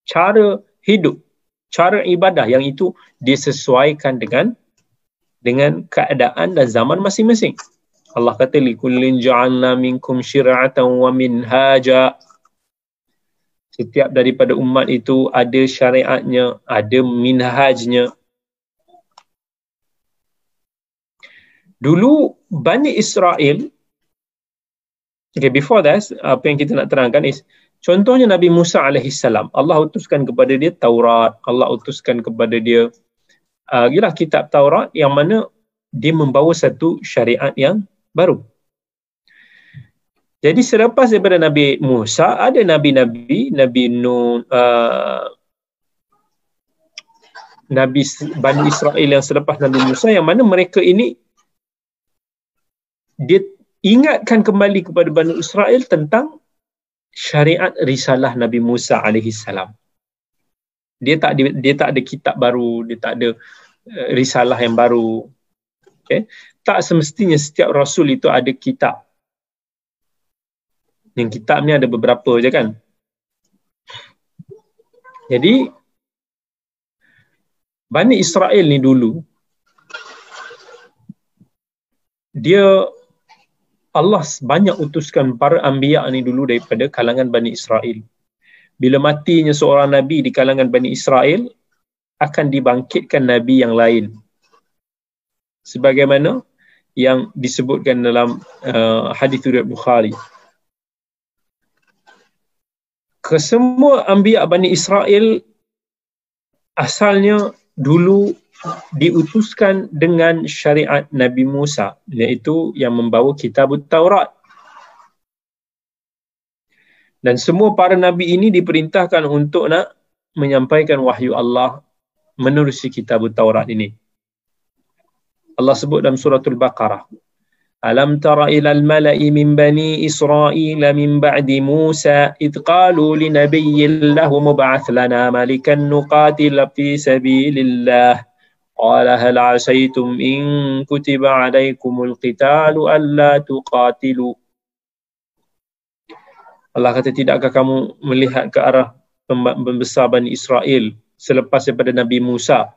Cara hidup, cara ibadah yang itu disesuaikan dengan dengan keadaan dan zaman masing-masing. Allah kata li kullin ja'alna minkum syir'atan wa minhaja. Setiap daripada umat itu ada syariatnya, ada minhajnya. Dulu Bani Israel Okay, before that, apa yang kita nak terangkan is, contohnya Nabi Musa AS, Allah utuskan kepada dia Taurat, Allah utuskan kepada dia uh, ialah kitab Taurat yang mana dia membawa satu syariat yang baru. Jadi selepas daripada Nabi Musa ada nabi-nabi, Nabi Nuh, uh, Nabi Bani Israel yang selepas Nabi Musa yang mana mereka ini dia ingatkan kembali kepada Bani Israel tentang syariat risalah Nabi Musa alaihi salam. Dia tak dia, dia tak ada kitab baru, dia tak ada uh, risalah yang baru. Okay. Tak semestinya setiap rasul itu ada kitab. Yang kitab ni ada beberapa je kan. Jadi Bani Israel ni dulu dia Allah banyak utuskan para anbiya ni dulu daripada kalangan Bani Israel. Bila matinya seorang nabi di kalangan Bani Israel akan dibangkitkan nabi yang lain. Sebagaimana yang disebutkan dalam uh, hadis riwayat Bukhari. Kesemua anbiya Bani Israel asalnya dulu diutuskan dengan syariat Nabi Musa iaitu yang membawa kitab Taurat. Dan semua para nabi ini diperintahkan untuk nak menyampaikan wahyu Allah menerusi kitab Taurat ini. Allah sebut dalam suratul Baqarah. Alam tara ila al-mala'i min bani Israel min ba'di Musa id qalu li nabiyyin lahu mub'ath lana malikan nuqatil fi sabilillah قال هل عسيتم إن كتب عليكم القتال ألا تقاتلوا Allah kata tidakkah kamu melihat ke arah pembesar Bani Israel selepas daripada Nabi Musa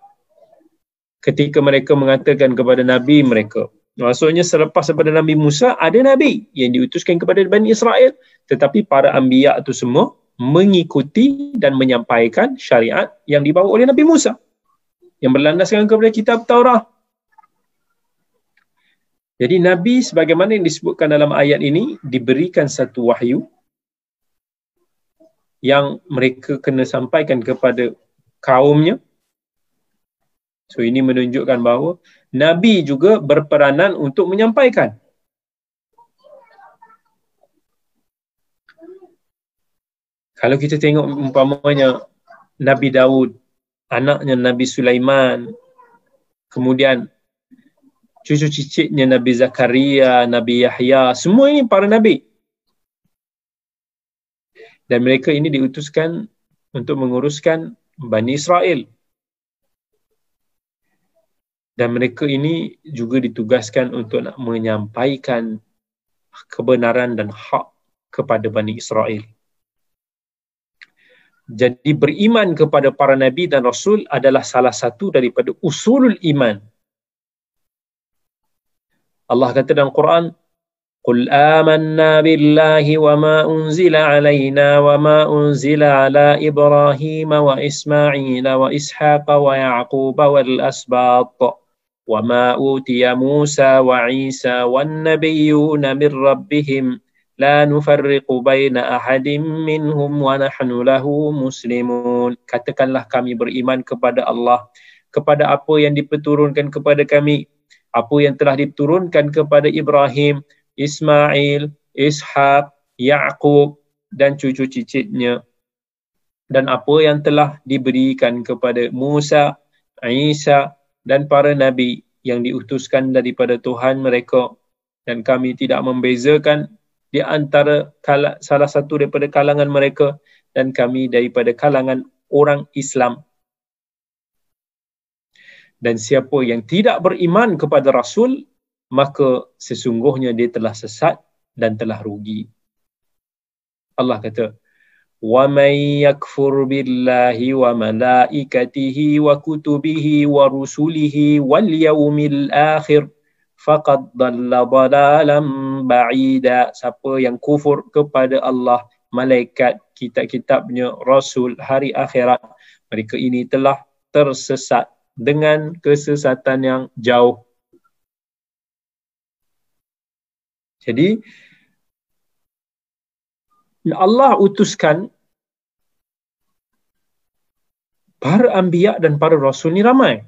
ketika mereka mengatakan kepada Nabi mereka maksudnya selepas daripada Nabi Musa ada Nabi yang diutuskan kepada Bani Israel tetapi para anbiya itu semua mengikuti dan menyampaikan syariat yang dibawa oleh Nabi Musa yang berlandaskan kepada kitab Taurat. Jadi Nabi sebagaimana yang disebutkan dalam ayat ini diberikan satu wahyu yang mereka kena sampaikan kepada kaumnya. So ini menunjukkan bahawa Nabi juga berperanan untuk menyampaikan. Kalau kita tengok umpamanya Nabi Daud anaknya Nabi Sulaiman, kemudian cucu cicitnya Nabi Zakaria, Nabi Yahya, semua ini para Nabi. Dan mereka ini diutuskan untuk menguruskan Bani Israel. Dan mereka ini juga ditugaskan untuk nak menyampaikan kebenaran dan hak kepada Bani Israel. Jadi beriman kepada para nabi dan rasul adalah salah satu daripada usulul iman. Allah kata dalam Quran, "Qul amanna billahi wa ma unzila alaina wa ma unzila ala Ibrahim wa Ismail wa Ishaq wa Yaqub wal asbat wa ma utiya Musa wa Isa wan nabiyyun min rabbihim." Nufarriqu baina ahadin minhum wa nahnu lahu muslimun. Katakanlah kami beriman kepada Allah kepada apa yang diperturunkan kepada kami apa yang telah diturunkan kepada Ibrahim Ismail Ishaq Yaqub dan cucu cicitnya dan apa yang telah diberikan kepada Musa Isa dan para nabi yang diutuskan daripada Tuhan mereka. Dan kami tidak membezakan di antara kala, salah satu daripada kalangan mereka dan kami daripada kalangan orang Islam. Dan siapa yang tidak beriman kepada Rasul, maka sesungguhnya dia telah sesat dan telah rugi. Allah kata, وَمَنْ يَكْفُرْ بِاللَّهِ وَمَلَائِكَتِهِ وَكُتُبِهِ وَرُسُلِهِ وَالْيَوْمِ الْآخِرِ faqad dalla dalalam ba'ida. Siapa yang kufur kepada Allah malaikat kitab-kitabnya rasul hari akhirat mereka ini telah tersesat dengan kesesatan yang jauh. Jadi Allah utuskan para anbiya dan para rasul ni ramai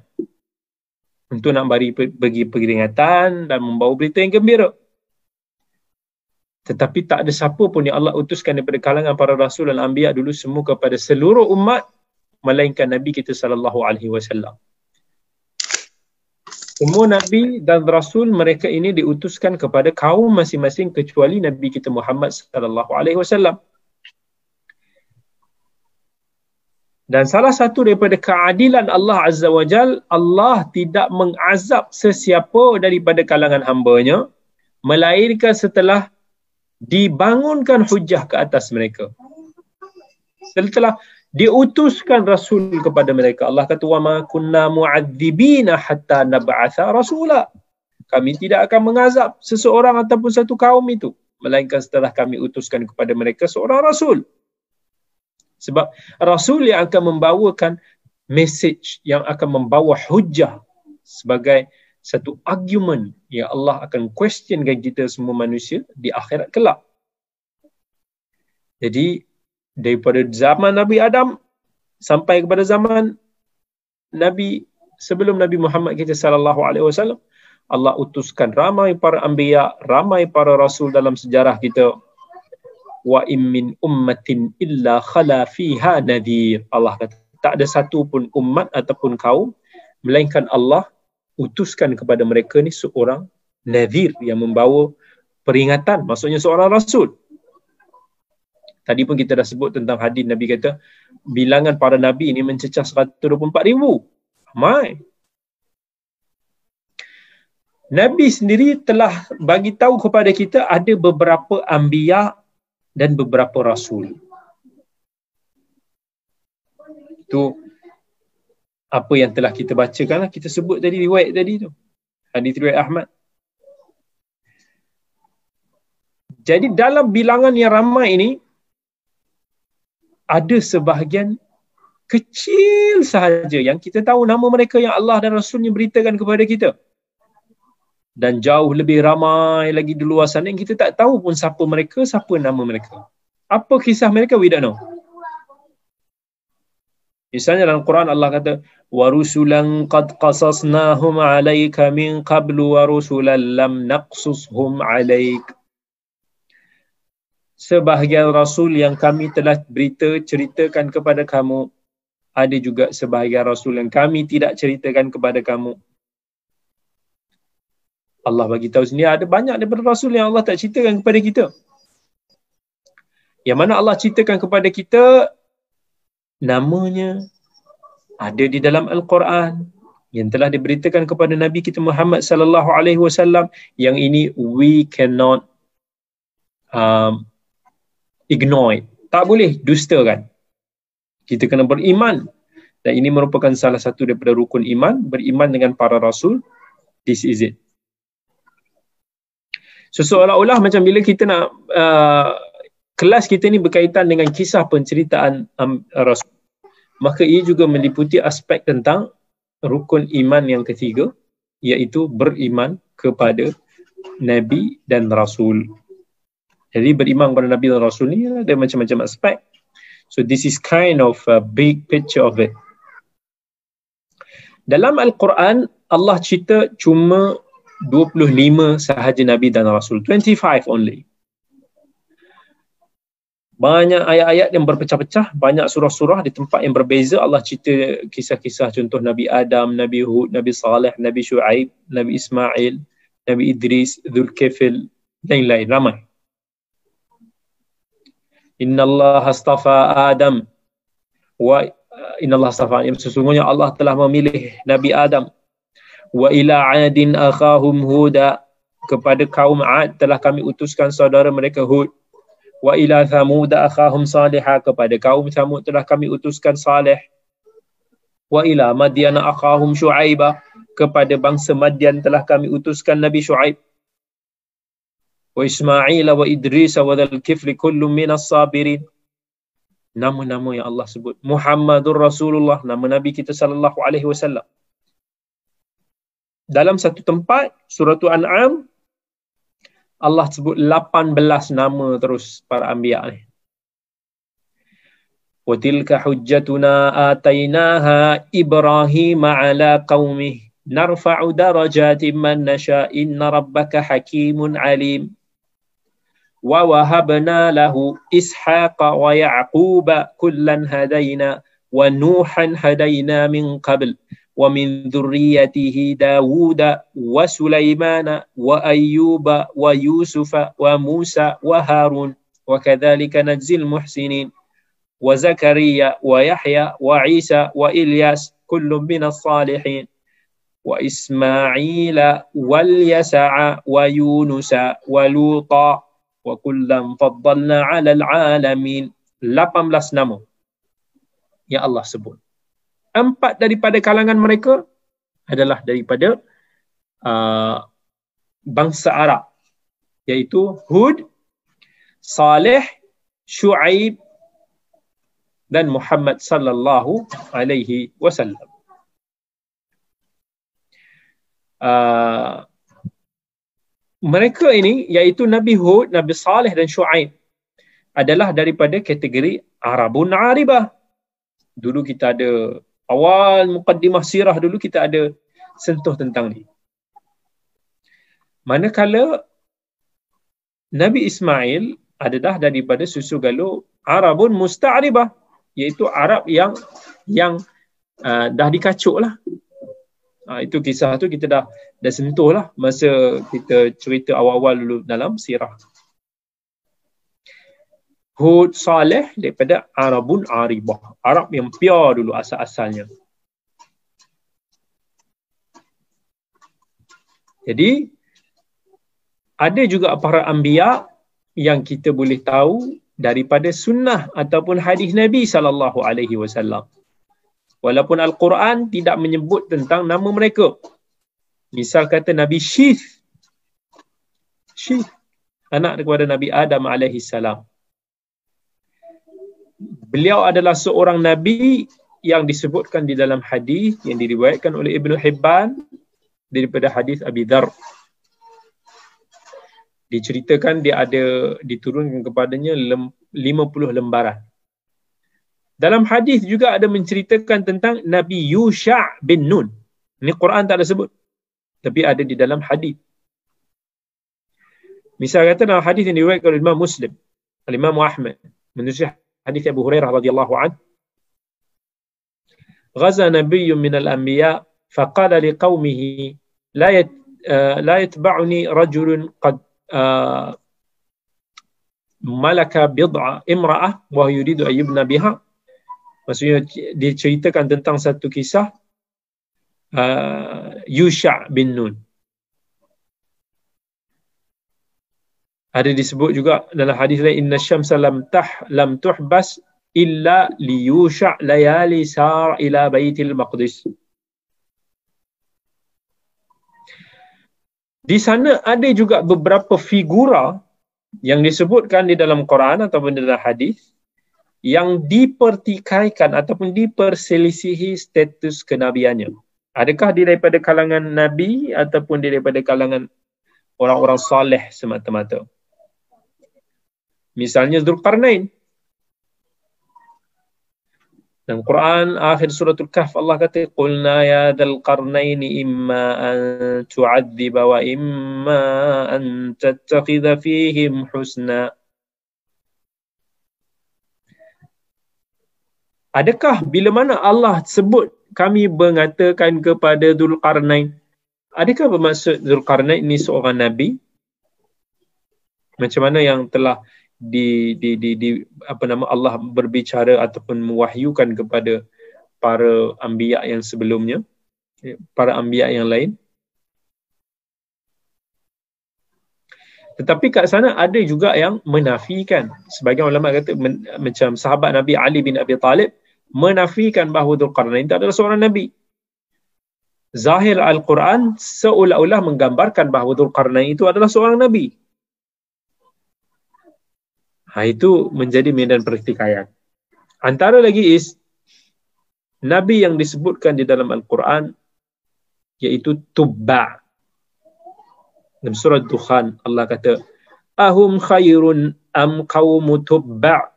untuk nak bagi bagi peringatan dan membawa berita yang gembira. Tetapi tak ada siapa pun yang Allah utuskan daripada kalangan para rasul dan anbiya dulu semua kepada seluruh umat melainkan nabi kita sallallahu alaihi wasallam semua nabi dan rasul mereka ini diutuskan kepada kaum masing-masing kecuali nabi kita Muhammad sallallahu alaihi wasallam Dan salah satu daripada keadilan Allah Azza wa Jal, Allah tidak mengazab sesiapa daripada kalangan hambanya, melainkan setelah dibangunkan hujah ke atas mereka. Setelah diutuskan rasul kepada mereka. Allah kata ma kunna mu'adzibina hatta nab'atha rasula. Kami tidak akan mengazab seseorang ataupun satu kaum itu melainkan setelah kami utuskan kepada mereka seorang rasul. Sebab rasul yang akan membawakan message yang akan membawa hujah sebagai satu argument yang Allah akan questionkan kita semua manusia di akhirat kelak. Jadi daripada zaman Nabi Adam sampai kepada zaman Nabi sebelum Nabi Muhammad kita sallallahu alaihi wasallam Allah utuskan ramai para anbiya, ramai para rasul dalam sejarah kita. Wa im min ummatin illa khala fiha nadhir. Allah kata tak ada satu pun umat ataupun kaum melainkan Allah utuskan kepada mereka ni seorang nadhir yang membawa peringatan maksudnya seorang rasul. Tadi pun kita dah sebut tentang hadis Nabi kata bilangan para nabi ini mencecah 124 ribu. Ramai Nabi sendiri telah bagi tahu kepada kita ada beberapa anbiya dan beberapa rasul. Itu apa yang telah kita bacakan lah. Kita sebut tadi riwayat tadi tu. Hadis riwayat Ahmad. Jadi dalam bilangan yang ramai ini ada sebahagian kecil sahaja yang kita tahu nama mereka yang Allah dan Rasulnya beritakan kepada kita. Dan jauh lebih ramai lagi di luar sana yang kita tak tahu pun siapa mereka, siapa nama mereka. Apa kisah mereka? We don't know. Misalnya dalam Quran Allah kata qad qasasnahum alayka min qablu wa rusulan lam naqsushum alayk Sebahagian rasul yang kami telah berita ceritakan kepada kamu ada juga sebahagian rasul yang kami tidak ceritakan kepada kamu Allah bagi tahu sini ada banyak daripada rasul yang Allah tak ceritakan kepada kita yang mana Allah ceritakan kepada kita namanya ada di dalam Al-Quran yang telah diberitakan kepada Nabi kita Muhammad sallallahu alaihi wasallam yang ini we cannot um, ignore it. Tak boleh dustakan. Kita kena beriman dan ini merupakan salah satu daripada rukun iman, beriman dengan para rasul. This is it. So seolah-olah macam bila kita nak uh, kelas kita ni berkaitan dengan kisah penceritaan um, rasul maka ia juga meliputi aspek tentang rukun iman yang ketiga iaitu beriman kepada nabi dan rasul. Jadi beriman kepada nabi dan rasul ni ada macam-macam aspek. So this is kind of a big picture of it. Dalam Al-Quran Allah cerita cuma 25 sahaja nabi dan rasul, 25 only. Banyak ayat-ayat yang berpecah-pecah, banyak surah-surah di tempat yang berbeza. Allah cerita kisah-kisah contoh Nabi Adam, Nabi Hud, Nabi Saleh, Nabi Shu'aib, Nabi Ismail, Nabi Idris, Zulkifil, dan lain-lain. Ramai. Inna Allah astafa Adam. Wa inna Allah astafa sesungguhnya Allah telah memilih Nabi Adam wa ila adin akhahum huda. Kepada kaum Ad telah kami utuskan saudara mereka Hud. Wa ila thamud akhahum salihah. Kepada kaum thamud telah kami utuskan saleh wa ila madyan akhahum syuaiba kepada bangsa madyan telah kami utuskan nabi syuaib wa ismail wa idris wa dzal kifli kullu min as-sabirin nama-nama yang Allah sebut. Muhammadur Rasulullah. Nama nabi kita sallallahu alaihi wasallam dalam satu tempat surah Al-An'am Allah sebut 18 nama terus para anbiya ni. Wa tilka hujjatuna atainaha Ibrahim ala qaumih narfa'u darajatin man nasha inna rabbaka hakimun alim. Wa wahabna lahu Ishaqa wa Yaquba kullan hadaina ونوحا هدينا من قبل ومن ذريته داود وسليمان وأيوب ويوسف وموسى وهارون. وكذلك نجزي المحسنين. وزكريا ويحيى وعيسى وإلياس كل من الصالحين. وإسماعيل واليسع ويونس ولوطا وكلا فضلنا على العالمين. 18 nama. Yang Allah sebut. Empat daripada kalangan mereka adalah daripada uh, bangsa Arab iaitu Hud, Saleh, Shu'aib dan Muhammad sallallahu alaihi wasallam. Uh, mereka ini iaitu Nabi Hud, Nabi Saleh dan Shu'aib adalah daripada kategori Arabun Aribah. Dulu kita ada awal mukaddimah sirah dulu kita ada sentuh tentang ni. Manakala Nabi Ismail adalah daripada susu galuh Arabun Musta'ribah iaitu Arab yang yang uh, dah dikacuk lah. Uh, itu kisah tu kita dah dah sentuh lah masa kita cerita awal-awal dulu dalam sirah. Hud Saleh daripada Arabun Aribah. Arab yang pure dulu asal-asalnya. Jadi ada juga para anbiya yang kita boleh tahu daripada sunnah ataupun hadis Nabi sallallahu alaihi wasallam. Walaupun Al-Quran tidak menyebut tentang nama mereka. Misal kata Nabi Syith. Syith. Anak kepada Nabi Adam alaihi salam beliau adalah seorang nabi yang disebutkan di dalam hadis yang diriwayatkan oleh Ibnu Hibban daripada hadis Abi Dhar. Diceritakan dia ada diturunkan kepadanya 50 lembaran. Dalam hadis juga ada menceritakan tentang Nabi Yusha bin Nun. Ini Quran tak ada sebut. Tapi ada di dalam hadis. Misal kata dalam hadis yang diriwayatkan oleh Imam Muslim, Imam Ahmad, menulis حديث أبو هريرة رضي الله عنه غزا نبي من الأنبياء فقال لقومه لا لا يتبعني رجل قد ملك بضع امرأة وهو يريد أن يبنى بها maksudnya diceritakan tentang satu kisah uh, Yusha bin Nun ada disebut juga dalam hadis lain inna syamsa lam tah lam tuhbas illa liyusha layali sar ila baitil maqdis di sana ada juga beberapa figura yang disebutkan di dalam Quran ataupun di dalam hadis yang dipertikaikan ataupun diperselisihi status kenabiannya. Adakah dia daripada kalangan nabi ataupun dia daripada kalangan orang-orang soleh semata-mata? Misalnya Zulkarnain. Dalam Quran akhir suratul Kahf Allah kata qulna ya dzal qarnaini imma an tu'adziba wa imma an tattakhidha fihim husna. Adakah bila mana Allah sebut kami mengatakan kepada Zulkarnain adakah bermaksud Zulkarnain ini seorang nabi? Macam mana yang telah di, di, di, di apa nama Allah berbicara ataupun mewahyukan kepada para anbiya yang sebelumnya ya, para anbiya yang lain. Tetapi kat sana ada juga yang menafikan. Sebagian ulama kata men, macam sahabat Nabi Ali bin Abi Talib menafikan bahawa Dzulqarnain itu adalah seorang nabi. Zahir al-Quran seolah-olah menggambarkan bahawa Dzulqarnain itu adalah seorang nabi Ha, itu menjadi medan pertikaian. Antara lagi is Nabi yang disebutkan di dalam Al-Quran iaitu Tubba. Dalam surah Dukhan Allah kata Ahum khairun am qawmu Tubba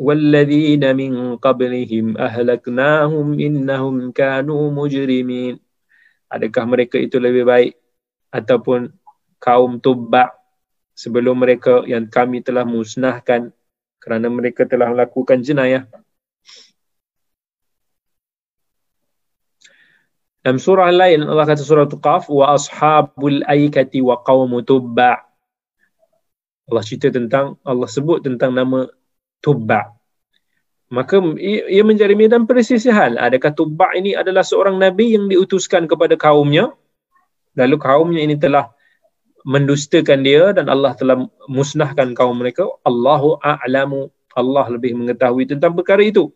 walladhina min qablihim ahlaknahum innahum kanu mujrimin. Adakah mereka itu lebih baik ataupun kaum Tubba sebelum mereka yang kami telah musnahkan kerana mereka telah melakukan jenayah. Dalam surah lain Allah kata surah Qaf wa ashabul aikati wa qaumu tubba. Allah cerita tentang Allah sebut tentang nama Tubba. Maka ia menjadi medan persisihan. Adakah Tubba ini adalah seorang nabi yang diutuskan kepada kaumnya? Lalu kaumnya ini telah mendustakan dia dan Allah telah musnahkan kaum mereka. Allahu a'lamu. Allah lebih mengetahui tentang perkara itu.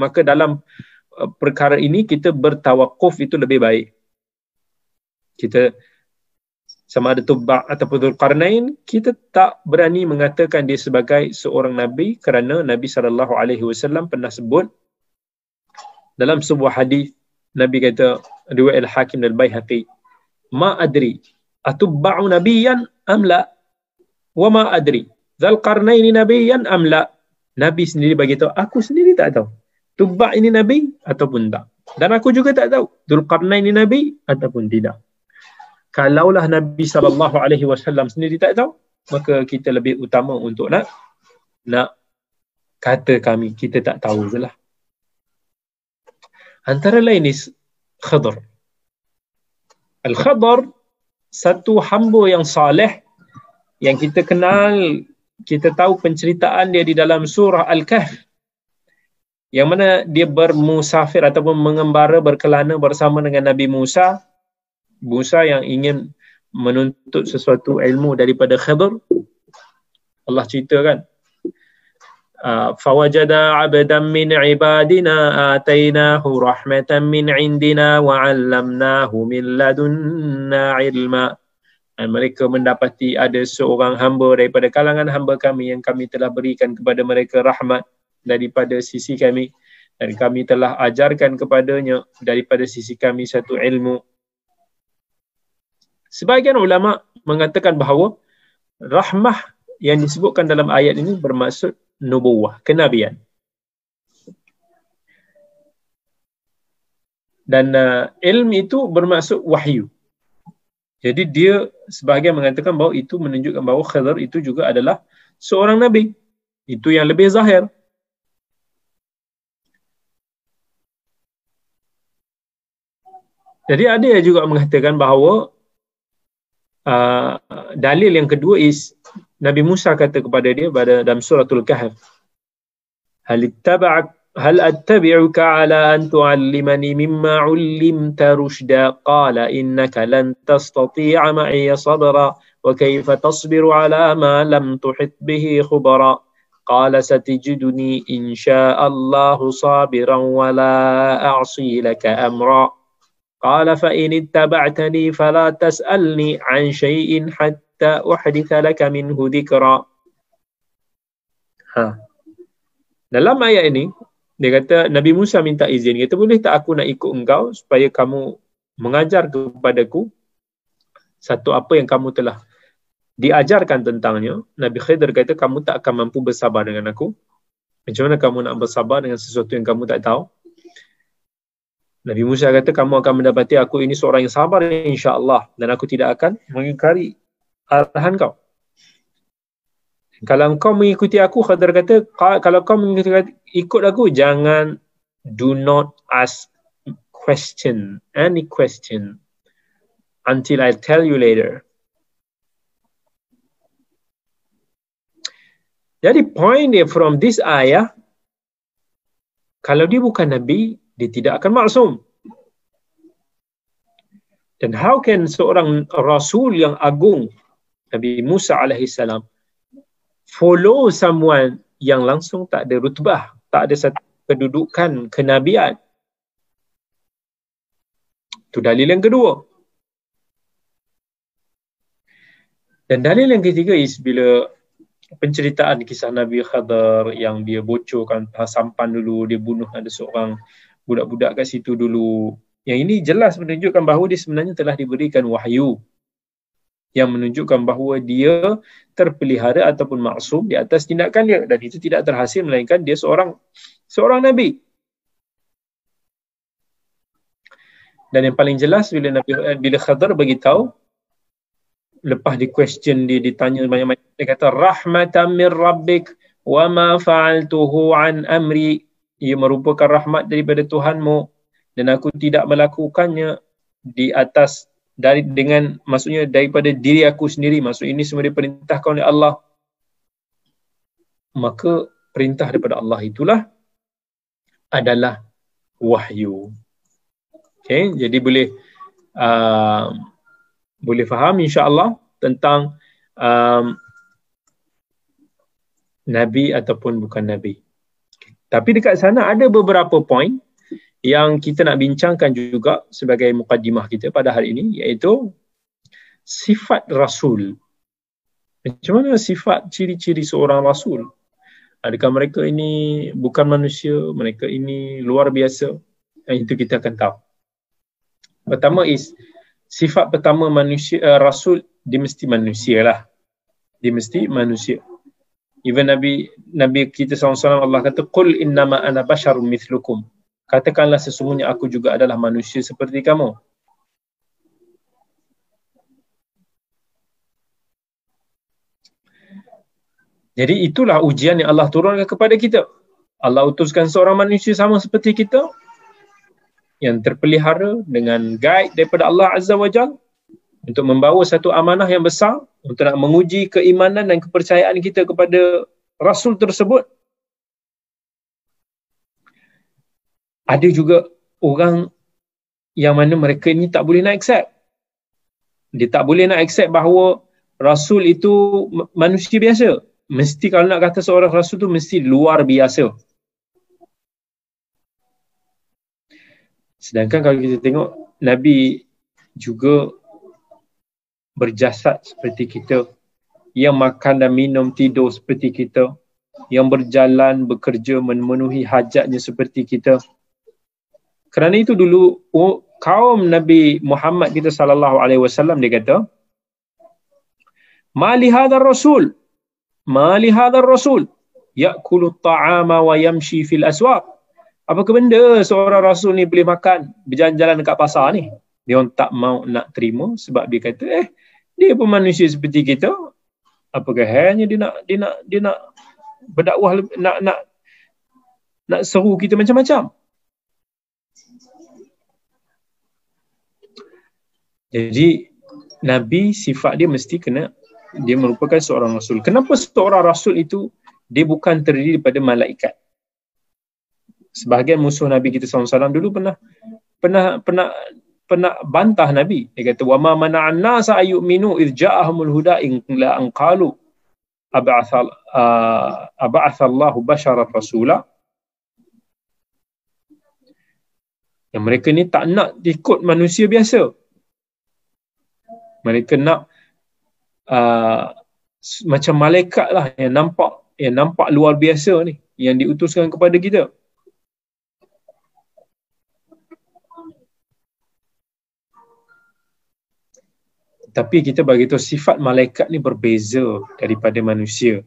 Maka dalam Uh, perkara ini kita bertawakuf itu lebih baik. Kita sama ada Tubba' ataupun Dhul kita tak berani mengatakan dia sebagai seorang Nabi kerana Nabi SAW pernah sebut dalam sebuah hadis Nabi kata dua Al-Hakim dan Bayhaqi ma adri atubba'u nabiyan am la wa ma adri Dhul Qarnain nabiyan am la Nabi sendiri bagi tahu aku sendiri tak tahu Tubak ini Nabi ataupun tak. Dan aku juga tak tahu Dulqarnain ini Nabi ataupun tidak. Kalaulah Nabi SAW sendiri tak tahu, maka kita lebih utama untuk nak nak kata kami, kita tak tahu je lah. Antara lain ni Khadar. Al-Khadar satu hamba yang saleh yang kita kenal, kita tahu penceritaan dia di dalam surah Al-Kahf. Yang mana dia bermusafir ataupun mengembara berkelana bersama dengan Nabi Musa. Musa yang ingin menuntut sesuatu ilmu daripada Khidr. Allah ceritakan abdan min ibadina atainahu rahmatan min indina wa 'allamnahu min ladunna ilma dan mereka mendapati ada seorang hamba daripada kalangan hamba kami yang kami telah berikan kepada mereka rahmat daripada sisi kami dan kami telah ajarkan kepadanya daripada sisi kami satu ilmu. Sebahagian ulama mengatakan bahawa rahmah yang disebutkan dalam ayat ini bermaksud nubuwah, kenabian. Dan uh, ilmu itu bermaksud wahyu. Jadi dia sebahagian mengatakan bahawa itu menunjukkan bahawa Khidr itu juga adalah seorang nabi. Itu yang lebih zahir. Jadi ada yang juga mengatakan bahawa uh, dalil yang kedua is Nabi Musa kata kepada dia pada dalam suratul Kahf, "Hal ittaba'ak هل أتبعك على أن تعلمني مما علمت رشدا قال إنك لن تستطيع معي صبرا وكيف تصبر على ما لم تحط به خبرا قال ستجدني إن شاء الله صابرا ولا أعصي لك أمرا قال فإن اتبعتني فلا تسألني عن شيء حتى hatta uhditha laka minhu dhikra. Ha. dalam ayat ini dia kata Nabi Musa minta izin. Kata boleh tak aku nak ikut engkau supaya kamu mengajar kepadaku satu apa yang kamu telah diajarkan tentangnya? Nabi Khidr kata kamu tak akan mampu bersabar dengan aku. Macam mana kamu nak bersabar dengan sesuatu yang kamu tak tahu? Nabi Musa kata kamu akan mendapati aku ini seorang yang sabar insya-Allah. Dan aku tidak akan mengingkari arahan kau. Kalau kau mengikuti aku, Khadir kata, kalau kau mengikuti ikut aku, jangan do not ask question, any question until I tell you later. Jadi point dia from this ayah, kalau dia bukan Nabi, dia tidak akan maksum. Dan how can seorang rasul yang agung Nabi Musa alaihi salam follow someone yang langsung tak ada rutbah, tak ada satu kedudukan kenabian. Itu dalil yang kedua. Dan dalil yang ketiga is bila penceritaan kisah Nabi Khadar yang dia bocorkan sampan dulu, dia bunuh ada seorang budak-budak kat situ dulu. Yang ini jelas menunjukkan bahawa dia sebenarnya telah diberikan wahyu yang menunjukkan bahawa dia terpelihara ataupun maksum di atas tindakan dia. Dan itu tidak terhasil melainkan dia seorang seorang nabi. Dan yang paling jelas bila Nabi bila Khadar bagi tahu lepas di question dia ditanya banyak-banyak dia kata rahmatan min rabbik wa ma fa'altuhu an amri. Ia merupakan rahmat daripada Tuhanmu. Dan aku tidak melakukannya di atas dari dengan maksudnya daripada diri aku sendiri maksud ini semua diperintahkan oleh Allah. Maka perintah daripada Allah itulah adalah wahyu. Okay jadi boleh uh, boleh faham insya-Allah tentang um, nabi ataupun bukan nabi. Tapi dekat sana ada beberapa point yang kita nak bincangkan juga sebagai mukadimah kita pada hari ini iaitu sifat rasul. Macam mana sifat ciri-ciri seorang rasul? Adakah mereka ini bukan manusia, mereka ini luar biasa? Yang itu kita akan tahu. Pertama is sifat pertama manusia uh, rasul dia mesti manusia lah. Dia mesti manusia. Even Nabi Nabi kita SAW Allah kata qul innama ana basyarum mithlukum katakanlah sesungguhnya aku juga adalah manusia seperti kamu. Jadi itulah ujian yang Allah turunkan kepada kita. Allah utuskan seorang manusia sama seperti kita yang terpelihara dengan guide daripada Allah Azza wa Jal untuk membawa satu amanah yang besar untuk nak menguji keimanan dan kepercayaan kita kepada Rasul tersebut ada juga orang yang mana mereka ni tak boleh nak accept. Dia tak boleh nak accept bahawa Rasul itu manusia biasa. Mesti kalau nak kata seorang Rasul tu mesti luar biasa. Sedangkan kalau kita tengok Nabi juga berjasad seperti kita. Yang makan dan minum tidur seperti kita. Yang berjalan, bekerja, memenuhi hajatnya seperti kita. Kerana itu dulu kaum Nabi Muhammad kita sallallahu alaihi wasallam dia kata Mali hadzal rasul Mali hadzal rasul yakulu ta'ama wa yamshi fil aswaq. Apa benda seorang rasul ni boleh makan berjalan-jalan dekat pasar ni? Dia orang tak mau nak terima sebab dia kata eh dia pun manusia seperti kita. Apakah hanya dia nak dia nak dia nak berdakwah nak nak nak seru kita macam-macam Jadi Nabi sifat dia mesti kena dia merupakan seorang rasul. Kenapa seorang rasul itu dia bukan terdiri daripada malaikat? Sebahagian musuh Nabi kita SAW dulu pernah pernah pernah pernah bantah Nabi. Dia kata wa ma mana'an nasa ayyuminu id ja'ahumul huda in la an qalu ab'atha ab'atha Allahu basharan rasula. Yang mereka ni tak nak ikut manusia biasa. Mereka nak uh, macam malaikat lah yang nampak yang nampak luar biasa ni yang diutuskan kepada kita. Tapi kita bagi tahu sifat malaikat ni berbeza daripada manusia.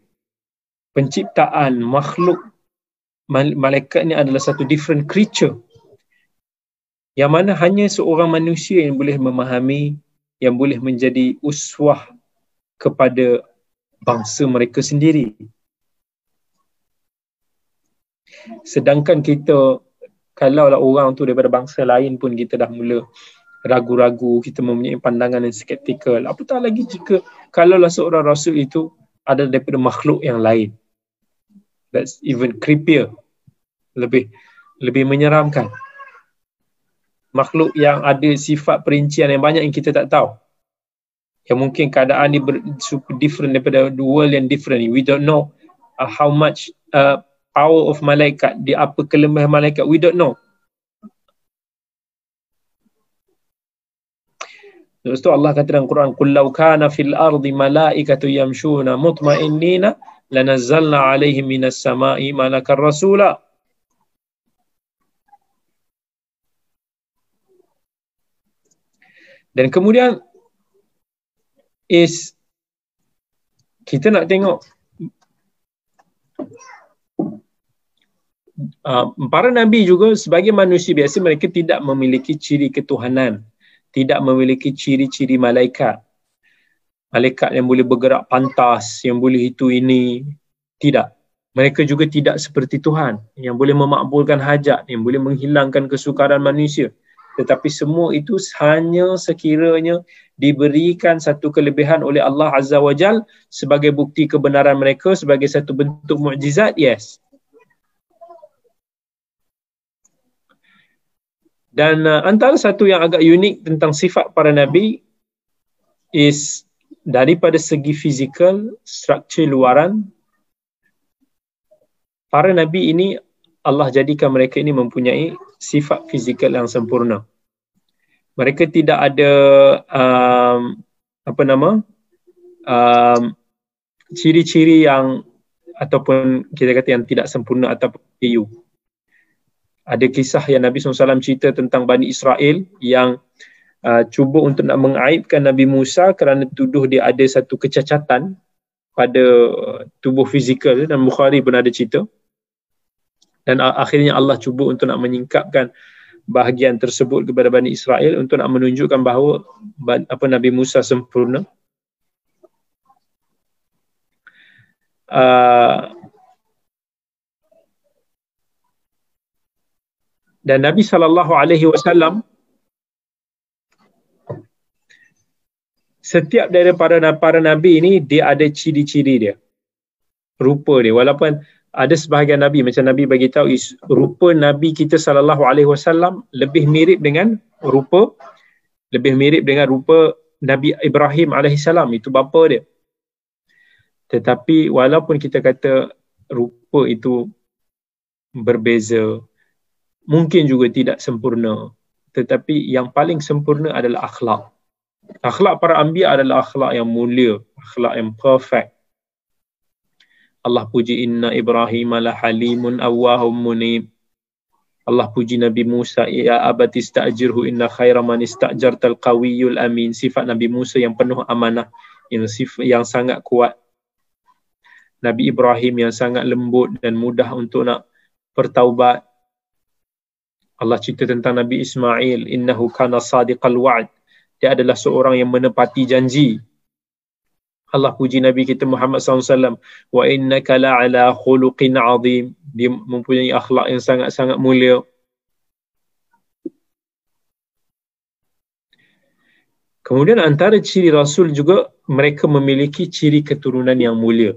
Penciptaan makhluk malaikat ni adalah satu different creature yang mana hanya seorang manusia yang boleh memahami yang boleh menjadi uswah kepada bangsa mereka sendiri. Sedangkan kita kalau lah orang tu daripada bangsa lain pun kita dah mula ragu-ragu, kita mempunyai pandangan yang skeptikal. Apatah lagi jika kalau lah seorang rasul itu ada daripada makhluk yang lain. That's even creepier. Lebih lebih menyeramkan makhluk yang ada sifat perincian yang banyak yang kita tak tahu. Yang mungkin keadaan ni ber, super different daripada the world yang different. We don't know uh, how much uh, power of malaikat, di apa kelemahan malaikat. We don't know. Lepas tu Allah kata dalam Quran, "Qul law kana fil ardi malaikatu yamshuna mutma'innina lanazzalna 'alaihim minas sama'i malakan rasula." Dan kemudian is kita nak tengok uh, para nabi juga sebagai manusia biasa mereka tidak memiliki ciri ketuhanan, tidak memiliki ciri-ciri malaikat. Malaikat yang boleh bergerak pantas, yang boleh itu ini, tidak. mereka juga tidak seperti Tuhan yang boleh memakbulkan hajat, yang boleh menghilangkan kesukaran manusia. Tetapi semua itu hanya sekiranya diberikan satu kelebihan oleh Allah Azza wa Jal sebagai bukti kebenaran mereka, sebagai satu bentuk mukjizat, yes. Dan uh, antara satu yang agak unik tentang sifat para Nabi is daripada segi fizikal, struktur luaran, para nabi ini Allah jadikan mereka ini mempunyai sifat fizikal yang sempurna. Mereka tidak ada um, apa nama um, ciri-ciri yang ataupun kita kata yang tidak sempurna atau EU. Ada kisah yang Nabi SAW cerita tentang Bani Israel yang uh, cuba untuk nak mengaibkan Nabi Musa kerana tuduh dia ada satu kecacatan pada tubuh fizikal dan Bukhari pun ada cerita dan akhirnya Allah cuba untuk nak menyingkapkan bahagian tersebut kepada Bani Israel untuk nak menunjukkan bahawa apa Nabi Musa sempurna. Uh, dan Nabi sallallahu alaihi wasallam setiap daripada para nabi ini dia ada ciri-ciri dia. Rupa dia walaupun ada sebahagian nabi macam nabi bagi tahu rupa nabi kita sallallahu alaihi wasallam lebih mirip dengan rupa lebih mirip dengan rupa nabi Ibrahim alaihi salam. Itu bapa dia. Tetapi walaupun kita kata rupa itu berbeza mungkin juga tidak sempurna tetapi yang paling sempurna adalah akhlak. Akhlak para anbiya adalah akhlak yang mulia akhlak yang perfect Allah puji inna Ibrahim la halimun awwahum munib. Allah puji Nabi Musa ya abati sta'jirhu inna khaira man ista'jartal qawiyul amin. Sifat Nabi Musa yang penuh amanah yang sifat yang sangat kuat. Nabi Ibrahim yang sangat lembut dan mudah untuk nak bertaubat. Allah cerita tentang Nabi Ismail innahu kana sadiqal wa'd. Dia adalah seorang yang menepati janji. Allah puji Nabi kita Muhammad SAW wa innaka la'ala khuluqin azim dia mempunyai akhlak yang sangat-sangat mulia Kemudian antara ciri Rasul juga mereka memiliki ciri keturunan yang mulia.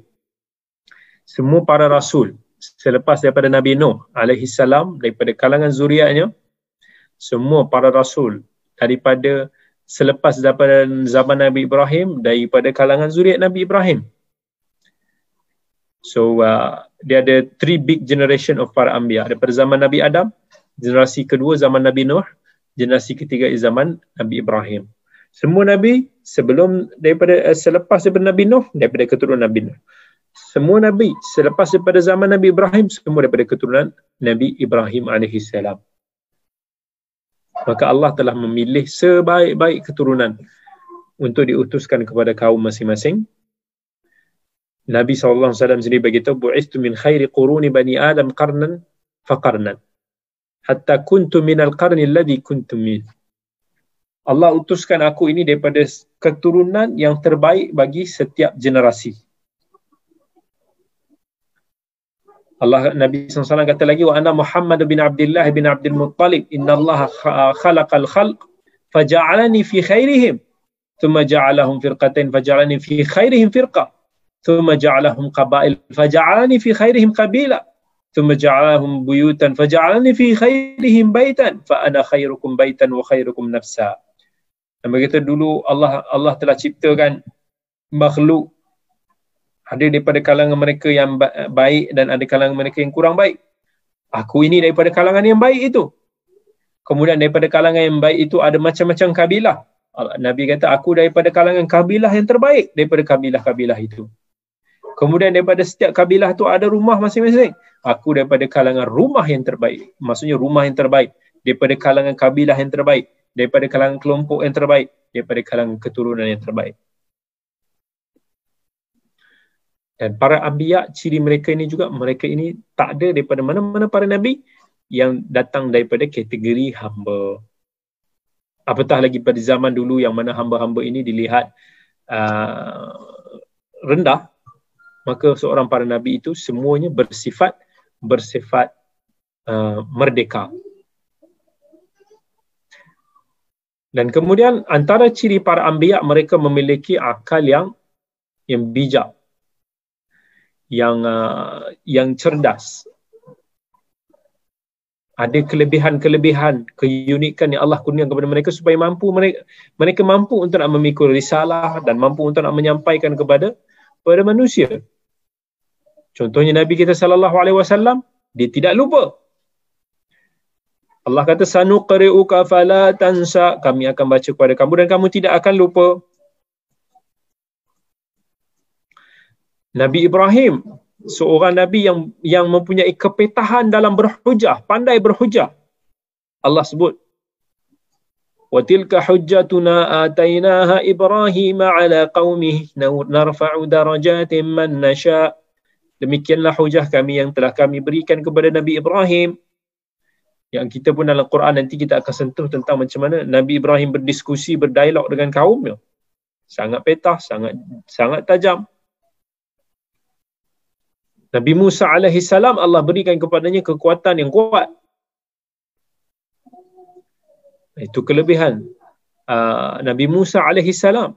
Semua para Rasul selepas daripada Nabi Nuh alaihi salam daripada kalangan zuriatnya semua para Rasul daripada selepas daripada zaman Nabi Ibrahim daripada kalangan zuriat Nabi Ibrahim. So uh, dia ada three big generation of para anbiya daripada zaman Nabi Adam, generasi kedua zaman Nabi Nuh, generasi ketiga zaman Nabi Ibrahim. Semua nabi sebelum daripada uh, selepas daripada Nabi Nuh daripada keturunan Nabi Nuh. Semua nabi selepas daripada zaman Nabi Ibrahim semua daripada keturunan Nabi Ibrahim alaihi salam maka Allah telah memilih sebaik-baik keturunan untuk diutuskan kepada kaum masing-masing. Nabi SAW sendiri beritahu, Bu'istu min khairi quruni bani Adam qarnan faqarnan. Hatta kuntu min al-qarni alladhi kuntu min. Allah utuskan aku ini daripada keturunan yang terbaik bagi setiap generasi. Allah Nabi SAW kata lagi wa ana Muhammad bin Abdullah bin Abdul Muttalib inna Allah khalaqal khalq faja'alani fi khairihim thumma ja'alahum firqatain faja'alani fi khairihim firqa thumma ja'alahum qabail faja'alani fi khairihim qabila thumma ja'alahum buyutan faja'alani fi khairihim baitan fa ana khairukum baitan wa khairukum nafsa. Dan begitu dulu Allah Allah telah ciptakan makhluk ada daripada kalangan mereka yang baik dan ada kalangan mereka yang kurang baik. Aku ini daripada kalangan yang baik itu. Kemudian daripada kalangan yang baik itu ada macam-macam kabilah. Nabi kata aku daripada kalangan kabilah yang terbaik daripada kabilah-kabilah itu. Kemudian daripada setiap kabilah itu ada rumah masing-masing. Aku daripada kalangan rumah yang terbaik. Maksudnya rumah yang terbaik. Daripada kalangan kabilah yang terbaik. Daripada kalangan kelompok yang terbaik. Daripada kalangan keturunan yang terbaik. Dan para ambiya, ciri mereka ini juga, mereka ini tak ada daripada mana-mana para nabi yang datang daripada kategori hamba. Apatah lagi pada zaman dulu yang mana hamba-hamba ini dilihat uh, rendah, maka seorang para nabi itu semuanya bersifat bersifat uh, merdeka. Dan kemudian antara ciri para anbiya mereka memiliki akal yang yang bijak yang uh, yang cerdas ada kelebihan-kelebihan, keunikan yang Allah kurniakan kepada mereka supaya mampu mereka mereka mampu untuk nak memikul risalah dan mampu untuk nak menyampaikan kepada kepada manusia. Contohnya Nabi kita sallallahu alaihi wasallam dia tidak lupa. Allah kata sanuqri'uka fala tansa kami akan baca kepada kamu dan kamu tidak akan lupa. Nabi Ibrahim seorang nabi yang yang mempunyai kepetahan dalam berhujah, pandai berhujah. Allah sebut wa tilka hujjatuna atainaha ibrahim ala qaumihi narfa'u darajatin man nasha. Demikianlah hujah kami yang telah kami berikan kepada nabi ibrahim. Yang kita pun dalam Quran nanti kita akan sentuh tentang macam mana Nabi Ibrahim berdiskusi berdialog dengan kaumnya. Sangat petah sangat sangat tajam Nabi Musa alaihi salam Allah berikan kepadanya kekuatan yang kuat. Itu kelebihan uh, Nabi Musa alaihi salam.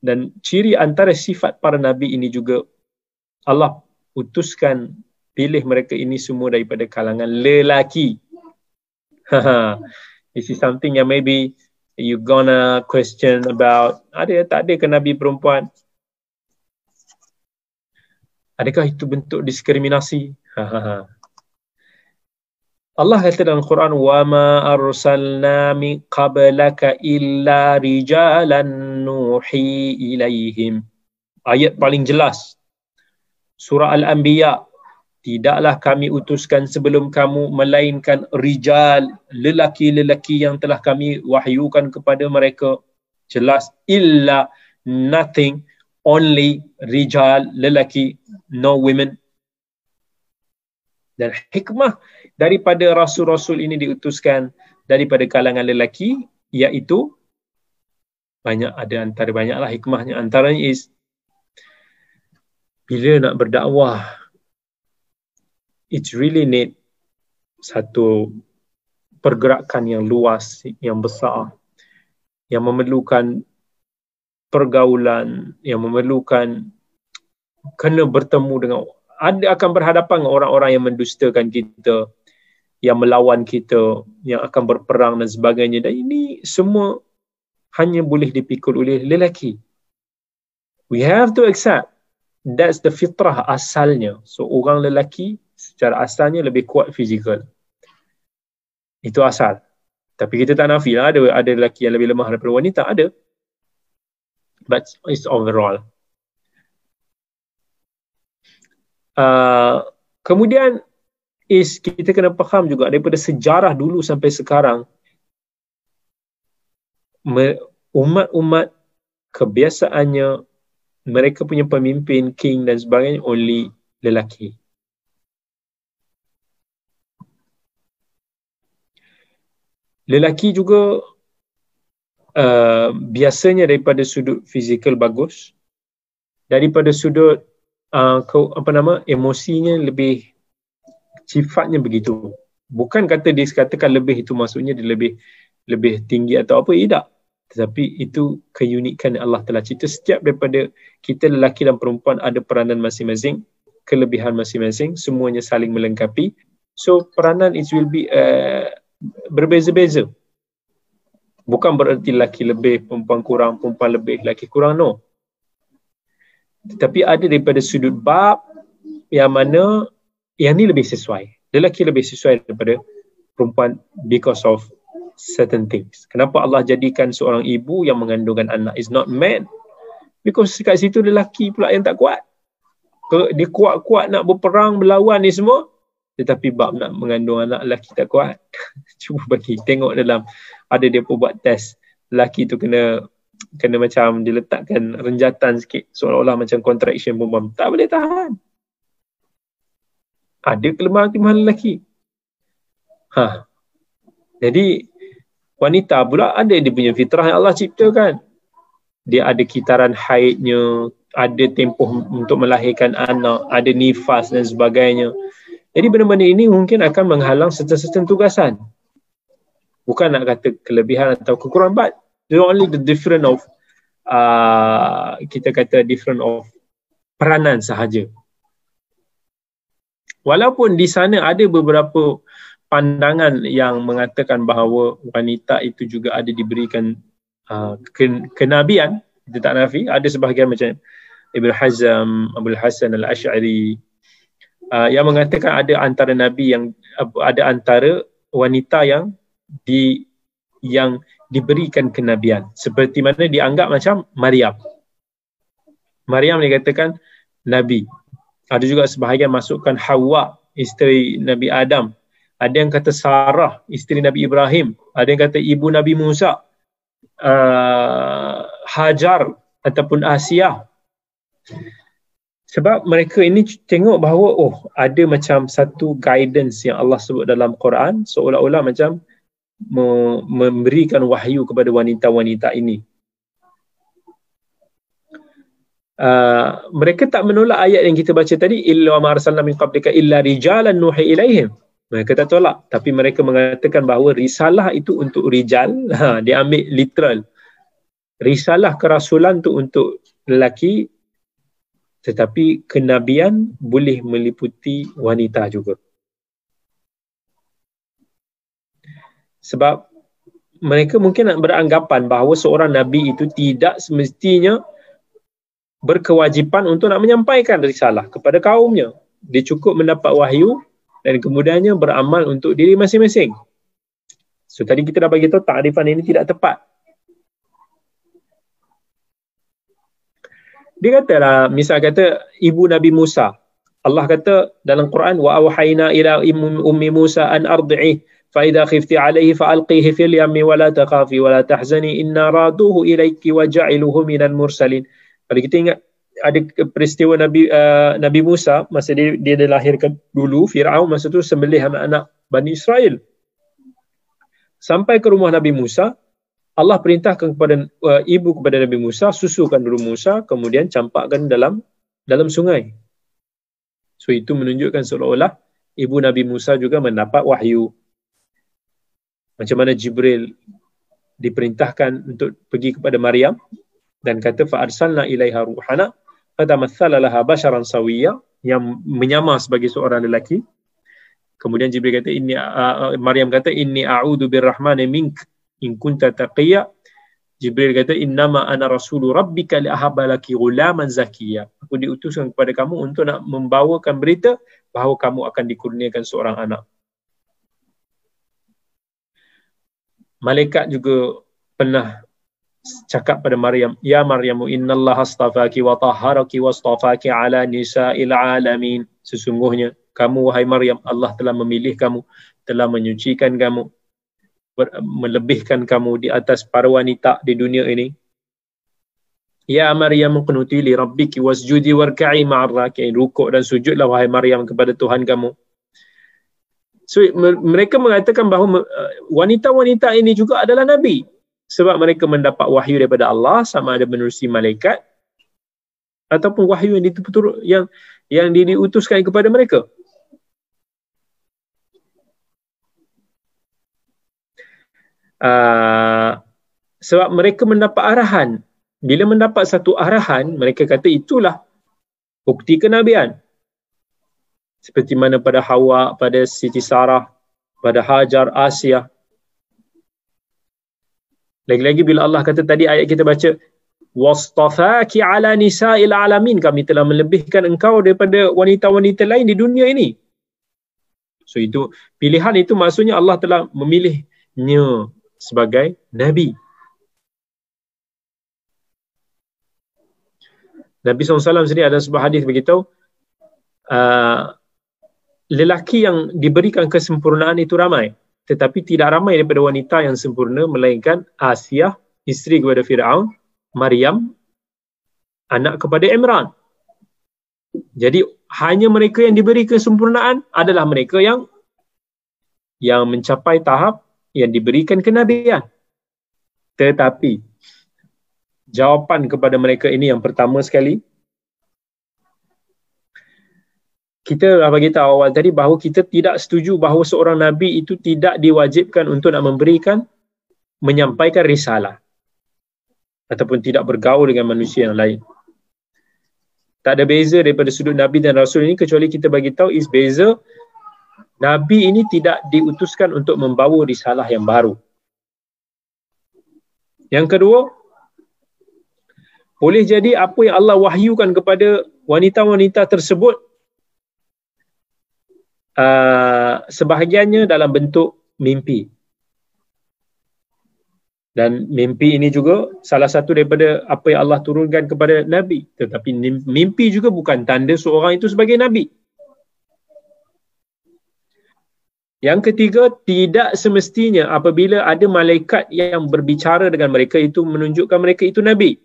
Dan ciri antara sifat para nabi ini juga Allah utuskan pilih mereka ini semua daripada kalangan lelaki. This is something yang maybe you gonna question about ada tak ada ke nabi perempuan? Adakah itu bentuk diskriminasi? Allah kata dalam Quran wa ma arsalna min qablaka illa rijalan nuhi ilaihim. Ayat paling jelas. Surah Al-Anbiya. Tidaklah kami utuskan sebelum kamu melainkan rijal, lelaki-lelaki yang telah kami wahyukan kepada mereka. Jelas illa nothing only rijal lelaki no women. Dan hikmah daripada rasul-rasul ini diutuskan daripada kalangan lelaki iaitu banyak ada antara banyaklah hikmahnya. Antaranya is bila nak berdakwah it's really need satu pergerakan yang luas yang besar yang memerlukan pergaulan yang memerlukan kena bertemu dengan ada akan berhadapan dengan orang-orang yang mendustakan kita yang melawan kita yang akan berperang dan sebagainya. Dan ini semua hanya boleh dipikul oleh lelaki. We have to accept that's the fitrah asalnya. So orang lelaki secara asalnya lebih kuat fizikal. Itu asal. Tapi kita tak nafi lah ada ada lelaki yang lebih lemah daripada wanita ada. But it's overall. Uh, kemudian is kita kena faham juga daripada sejarah dulu sampai sekarang umat-umat kebiasaannya mereka punya pemimpin king dan sebagainya only lelaki. Lelaki juga Uh, biasanya daripada sudut fizikal bagus. Daripada sudut uh, ke, apa nama emosinya lebih sifatnya begitu. Bukan kata dia katakan lebih itu maksudnya dia lebih lebih tinggi atau apa tidak tetapi itu keunikan Allah telah cipta. Setiap daripada kita lelaki dan perempuan ada peranan masing-masing kelebihan masing-masing semuanya saling melengkapi. So peranan it will be uh, berbeza-beza. Bukan bererti lelaki lebih, perempuan kurang, perempuan lebih, lelaki kurang, no. Tetapi ada daripada sudut bab yang mana yang ni lebih sesuai. Lelaki lebih sesuai daripada perempuan because of certain things. Kenapa Allah jadikan seorang ibu yang mengandungkan anak is not man? Because kat situ lelaki pula yang tak kuat. Dia kuat-kuat nak berperang, berlawan ni semua. Tetapi bab nak mengandung anak lelaki tak kuat. Cuba bagi tengok dalam ada dia pun buat test lelaki tu kena kena macam diletakkan renjatan sikit. Seolah-olah macam contraction perempuan tak boleh tahan. Ada kelemahan-kelemahan lelaki. Ha. Jadi wanita pula ada dia punya fitrah yang Allah ciptakan. Dia ada kitaran haidnya ada tempoh untuk melahirkan anak, ada nifas dan sebagainya. Jadi benda-benda ini mungkin akan menghalang serta-serta tugasan. Bukan nak kata kelebihan atau kekurangan, the only the different of uh, kita kata different of peranan sahaja. Walaupun di sana ada beberapa pandangan yang mengatakan bahawa wanita itu juga ada diberikan uh, kenabian, kita tak nafi, ada sebahagian macam Ibn Hazm, Abdul Hasan Al-Ash'ari uh, yang mengatakan ada antara nabi yang uh, ada antara wanita yang di yang diberikan kenabian. Seperti mana dianggap macam Maryam. Maryam dikatakan nabi. Ada juga sebahagian masukkan Hawa isteri Nabi Adam. Ada yang kata Sarah isteri Nabi Ibrahim. Ada yang kata ibu Nabi Musa. Uh, Hajar ataupun Asia sebab mereka ini tengok bahawa oh ada macam satu guidance yang Allah sebut dalam Quran seolah-olah macam memberikan wahyu kepada wanita-wanita ini. Uh, mereka tak menolak ayat yang kita baca tadi illa ma arsalna min qablika illa rijalan nuhi ilaihim. Mereka tak tolak tapi mereka mengatakan bahawa risalah itu untuk rijal. Ha, dia ambil literal. Risalah kerasulan tu untuk lelaki tetapi kenabian boleh meliputi wanita juga sebab mereka mungkin nak beranggapan bahawa seorang nabi itu tidak semestinya berkewajipan untuk nak menyampaikan risalah kepada kaumnya dia cukup mendapat wahyu dan kemudiannya beramal untuk diri masing-masing. So tadi kita dah bagi tahu takrifan ini tidak tepat. Dia kata lah, misal kata ibu Nabi Musa. Allah kata dalam Quran wa awhayna ila ummi Musa an ardi'i alqihi fil yammi wa la takhafi wa la tahzani inna raduhu ilayki wa ja'iluhu minal mursalin. Kalau kita ingat ada peristiwa Nabi uh, Nabi Musa masa dia dia dilahirkan dulu Firaun masa tu sembelih anak-anak Bani Israel. Sampai ke rumah Nabi Musa, Allah perintahkan kepada uh, ibu kepada Nabi Musa susukan dulu Musa kemudian campakkan dalam dalam sungai. So itu menunjukkan seolah-olah ibu Nabi Musa juga mendapat wahyu. Macam mana Jibril diperintahkan untuk pergi kepada Maryam dan kata fa arsalna ilaiha ruhana fatamathala laha basharan sawiyya yang menyamar sebagai seorang lelaki. Kemudian jibril kata ini uh, maryam kata inni a'udzu birrahmani mink in kunta taqiyya jibril kata innama ana rasulu rabbika li ahabba laki ghulaman zakiyya aku diutuskan kepada kamu untuk nak membawakan berita bahawa kamu akan dikurniakan seorang anak malaikat juga pernah cakap pada Maryam, Ya Maryamu innallaha astafaki wa tahharaki wa astafaki ala nisa'il alamin. Sesungguhnya kamu wahai Maryam, Allah telah memilih kamu, telah menyucikan kamu, melebihkan kamu di atas para wanita di dunia ini. Ya Maryam qunuti li rabbiki wasjudi warka'i ma'ar. Rukuk dan sujudlah wahai Maryam kepada Tuhan kamu. So mereka mengatakan bahawa uh, wanita-wanita ini juga adalah nabi sebab mereka mendapat wahyu daripada Allah sama ada menerusi malaikat ataupun wahyu yang diturut yang yang diutuskan kepada mereka. Uh, sebab mereka mendapat arahan. Bila mendapat satu arahan, mereka kata itulah bukti kenabian. Seperti mana pada Hawa, pada Siti Sarah, pada Hajar, Asia, lagi-lagi bila Allah kata tadi ayat kita baca wastafaki ala nisa'il alamin kami telah melebihkan engkau daripada wanita-wanita lain di dunia ini. So itu pilihan itu maksudnya Allah telah memilihnya sebagai nabi. Nabi SAW sendiri ada sebuah hadis beritahu uh, lelaki yang diberikan kesempurnaan itu ramai tetapi tidak ramai daripada wanita yang sempurna melainkan Asia, isteri kepada Firaun, Maryam, anak kepada Imran. Jadi hanya mereka yang diberi kesempurnaan adalah mereka yang yang mencapai tahap yang diberikan kenabian. Tetapi jawapan kepada mereka ini yang pertama sekali kita bagi tahu awal tadi bahawa kita tidak setuju bahawa seorang nabi itu tidak diwajibkan untuk nak memberikan menyampaikan risalah ataupun tidak bergaul dengan manusia yang lain. Tak ada beza daripada sudut nabi dan rasul ini kecuali kita bagi tahu is beza nabi ini tidak diutuskan untuk membawa risalah yang baru. Yang kedua, boleh jadi apa yang Allah wahyukan kepada wanita-wanita tersebut uh, sebahagiannya dalam bentuk mimpi. Dan mimpi ini juga salah satu daripada apa yang Allah turunkan kepada Nabi. Tetapi mimpi juga bukan tanda seorang itu sebagai Nabi. Yang ketiga, tidak semestinya apabila ada malaikat yang berbicara dengan mereka itu menunjukkan mereka itu Nabi.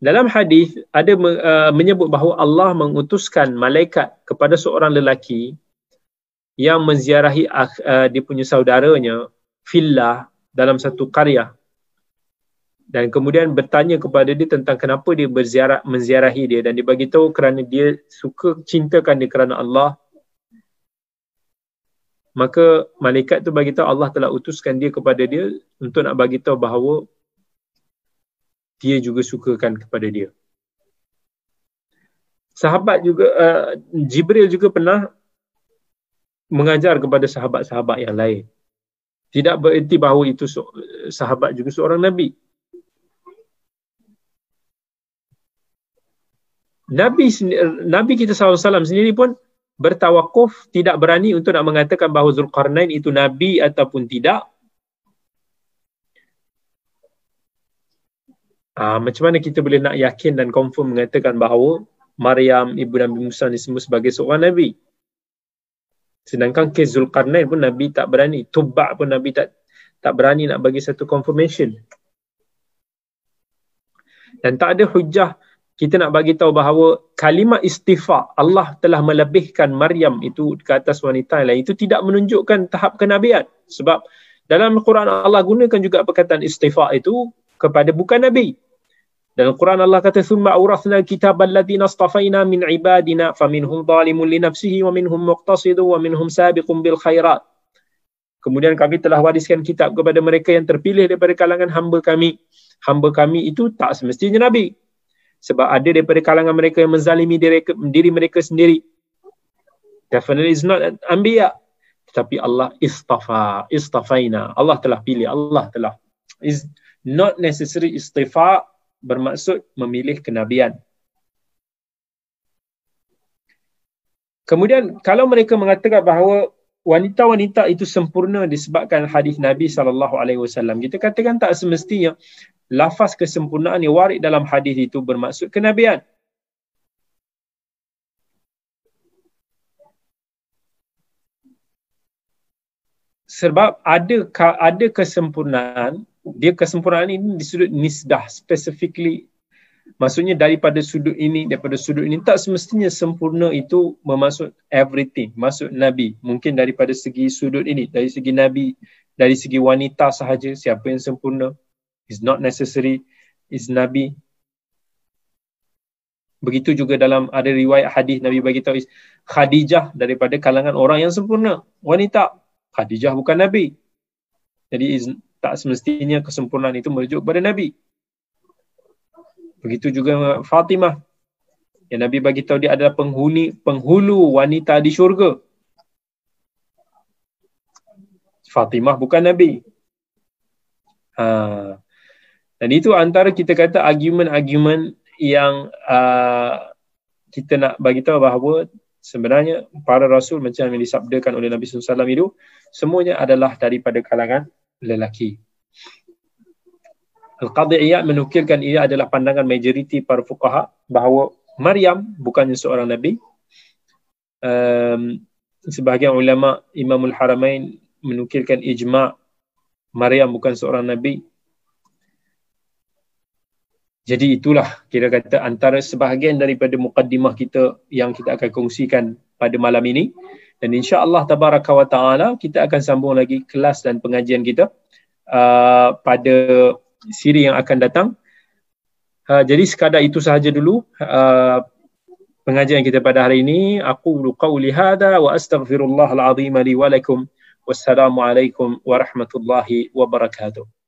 Dalam hadis ada uh, menyebut bahawa Allah mengutuskan malaikat kepada seorang lelaki yang menziarahi uh, dia punya saudaranya fillah dalam satu karya dan kemudian bertanya kepada dia tentang kenapa dia berziarah menziarahi dia. Dan dia bagi tahu kerana dia suka cintakan dia kerana Allah. Maka malaikat tu bagi tahu Allah telah utuskan dia kepada dia untuk nak bagi tahu bahawa dia juga sukakan kepada dia. Sahabat juga uh, Jibril juga pernah mengajar kepada sahabat-sahabat yang lain. Tidak bererti bahawa itu sahabat juga seorang nabi. Nabi Nabi kita SAW sendiri pun bertawakuf tidak berani untuk nak mengatakan bahawa Zulkarnain itu nabi ataupun tidak Uh, macam mana kita boleh nak yakin dan confirm mengatakan bahawa Maryam ibu Nabi Musa ni semua sebagai seorang Nabi. Sedangkan kes Zulkarnain pun Nabi tak berani. Tubak pun Nabi tak tak berani nak bagi satu confirmation. Dan tak ada hujah kita nak bagi tahu bahawa kalimat istifa Allah telah melebihkan Maryam itu ke atas wanita lain itu tidak menunjukkan tahap kenabian. Sebab dalam Quran Allah gunakan juga perkataan istifa itu kepada bukan Nabi. Dalam Quran Allah kata summa awrathna kitab alladziina astafaina min ibadina faminhum zalimun li nafsihi wa minhum muqtasidu wa minhum sabiqun bil khairat. Kemudian kami telah wariskan kitab kepada mereka yang terpilih daripada kalangan hamba kami. Hamba kami itu tak semestinya nabi. Sebab ada daripada kalangan mereka yang menzalimi diri, diri mereka sendiri. Definitely is not an anbiya. Tetapi Allah istafa, istafaina. Allah telah pilih, Allah telah is not necessary istifa bermaksud memilih kenabian. Kemudian kalau mereka mengatakan bahawa wanita-wanita itu sempurna disebabkan hadis Nabi sallallahu alaihi wasallam, kita katakan tak semestinya lafaz kesempurnaan yang warid dalam hadis itu bermaksud kenabian. Sebab ada ada kesempurnaan dia kesempurnaan ini di sudut nisdah specifically. Maksudnya daripada sudut ini daripada sudut ini. Tak semestinya sempurna itu bermaksud everything maksud nabi. Mungkin daripada segi sudut ini dari segi nabi dari segi wanita sahaja siapa yang sempurna. Is not necessary. Is nabi. Begitu juga dalam ada riwayat hadis nabi bagi tahu khadijah daripada kalangan orang yang sempurna wanita. Khadijah bukan nabi. Jadi is tak semestinya kesempurnaan itu merujuk kepada Nabi. Begitu juga Fatimah. Yang Nabi bagi tahu dia adalah penghuni penghulu wanita di syurga. Fatimah bukan Nabi. Ha. Dan itu antara kita kata argument-argument yang uh, kita nak bagi tahu bahawa sebenarnya para rasul macam yang disabdakan oleh Nabi SAW itu semuanya adalah daripada kalangan lelaki. Al-Qadhi Iyad menukilkan ia adalah pandangan majoriti para fuqaha bahawa Maryam bukannya seorang Nabi. Um, sebahagian ulama Imamul Haramain menukilkan ijma' Maryam bukan seorang Nabi. Jadi itulah kira kata antara sebahagian daripada mukaddimah kita yang kita akan kongsikan pada malam ini. Dan insya Allah tabaraka wa ta'ala kita akan sambung lagi kelas dan pengajian kita uh, pada siri yang akan datang. Uh, jadi sekadar itu sahaja dulu uh, pengajian kita pada hari ini. Aku qauli hadha wa astaghfirullah al-azim li wa lakum. Wassalamualaikum warahmatullahi wabarakatuh.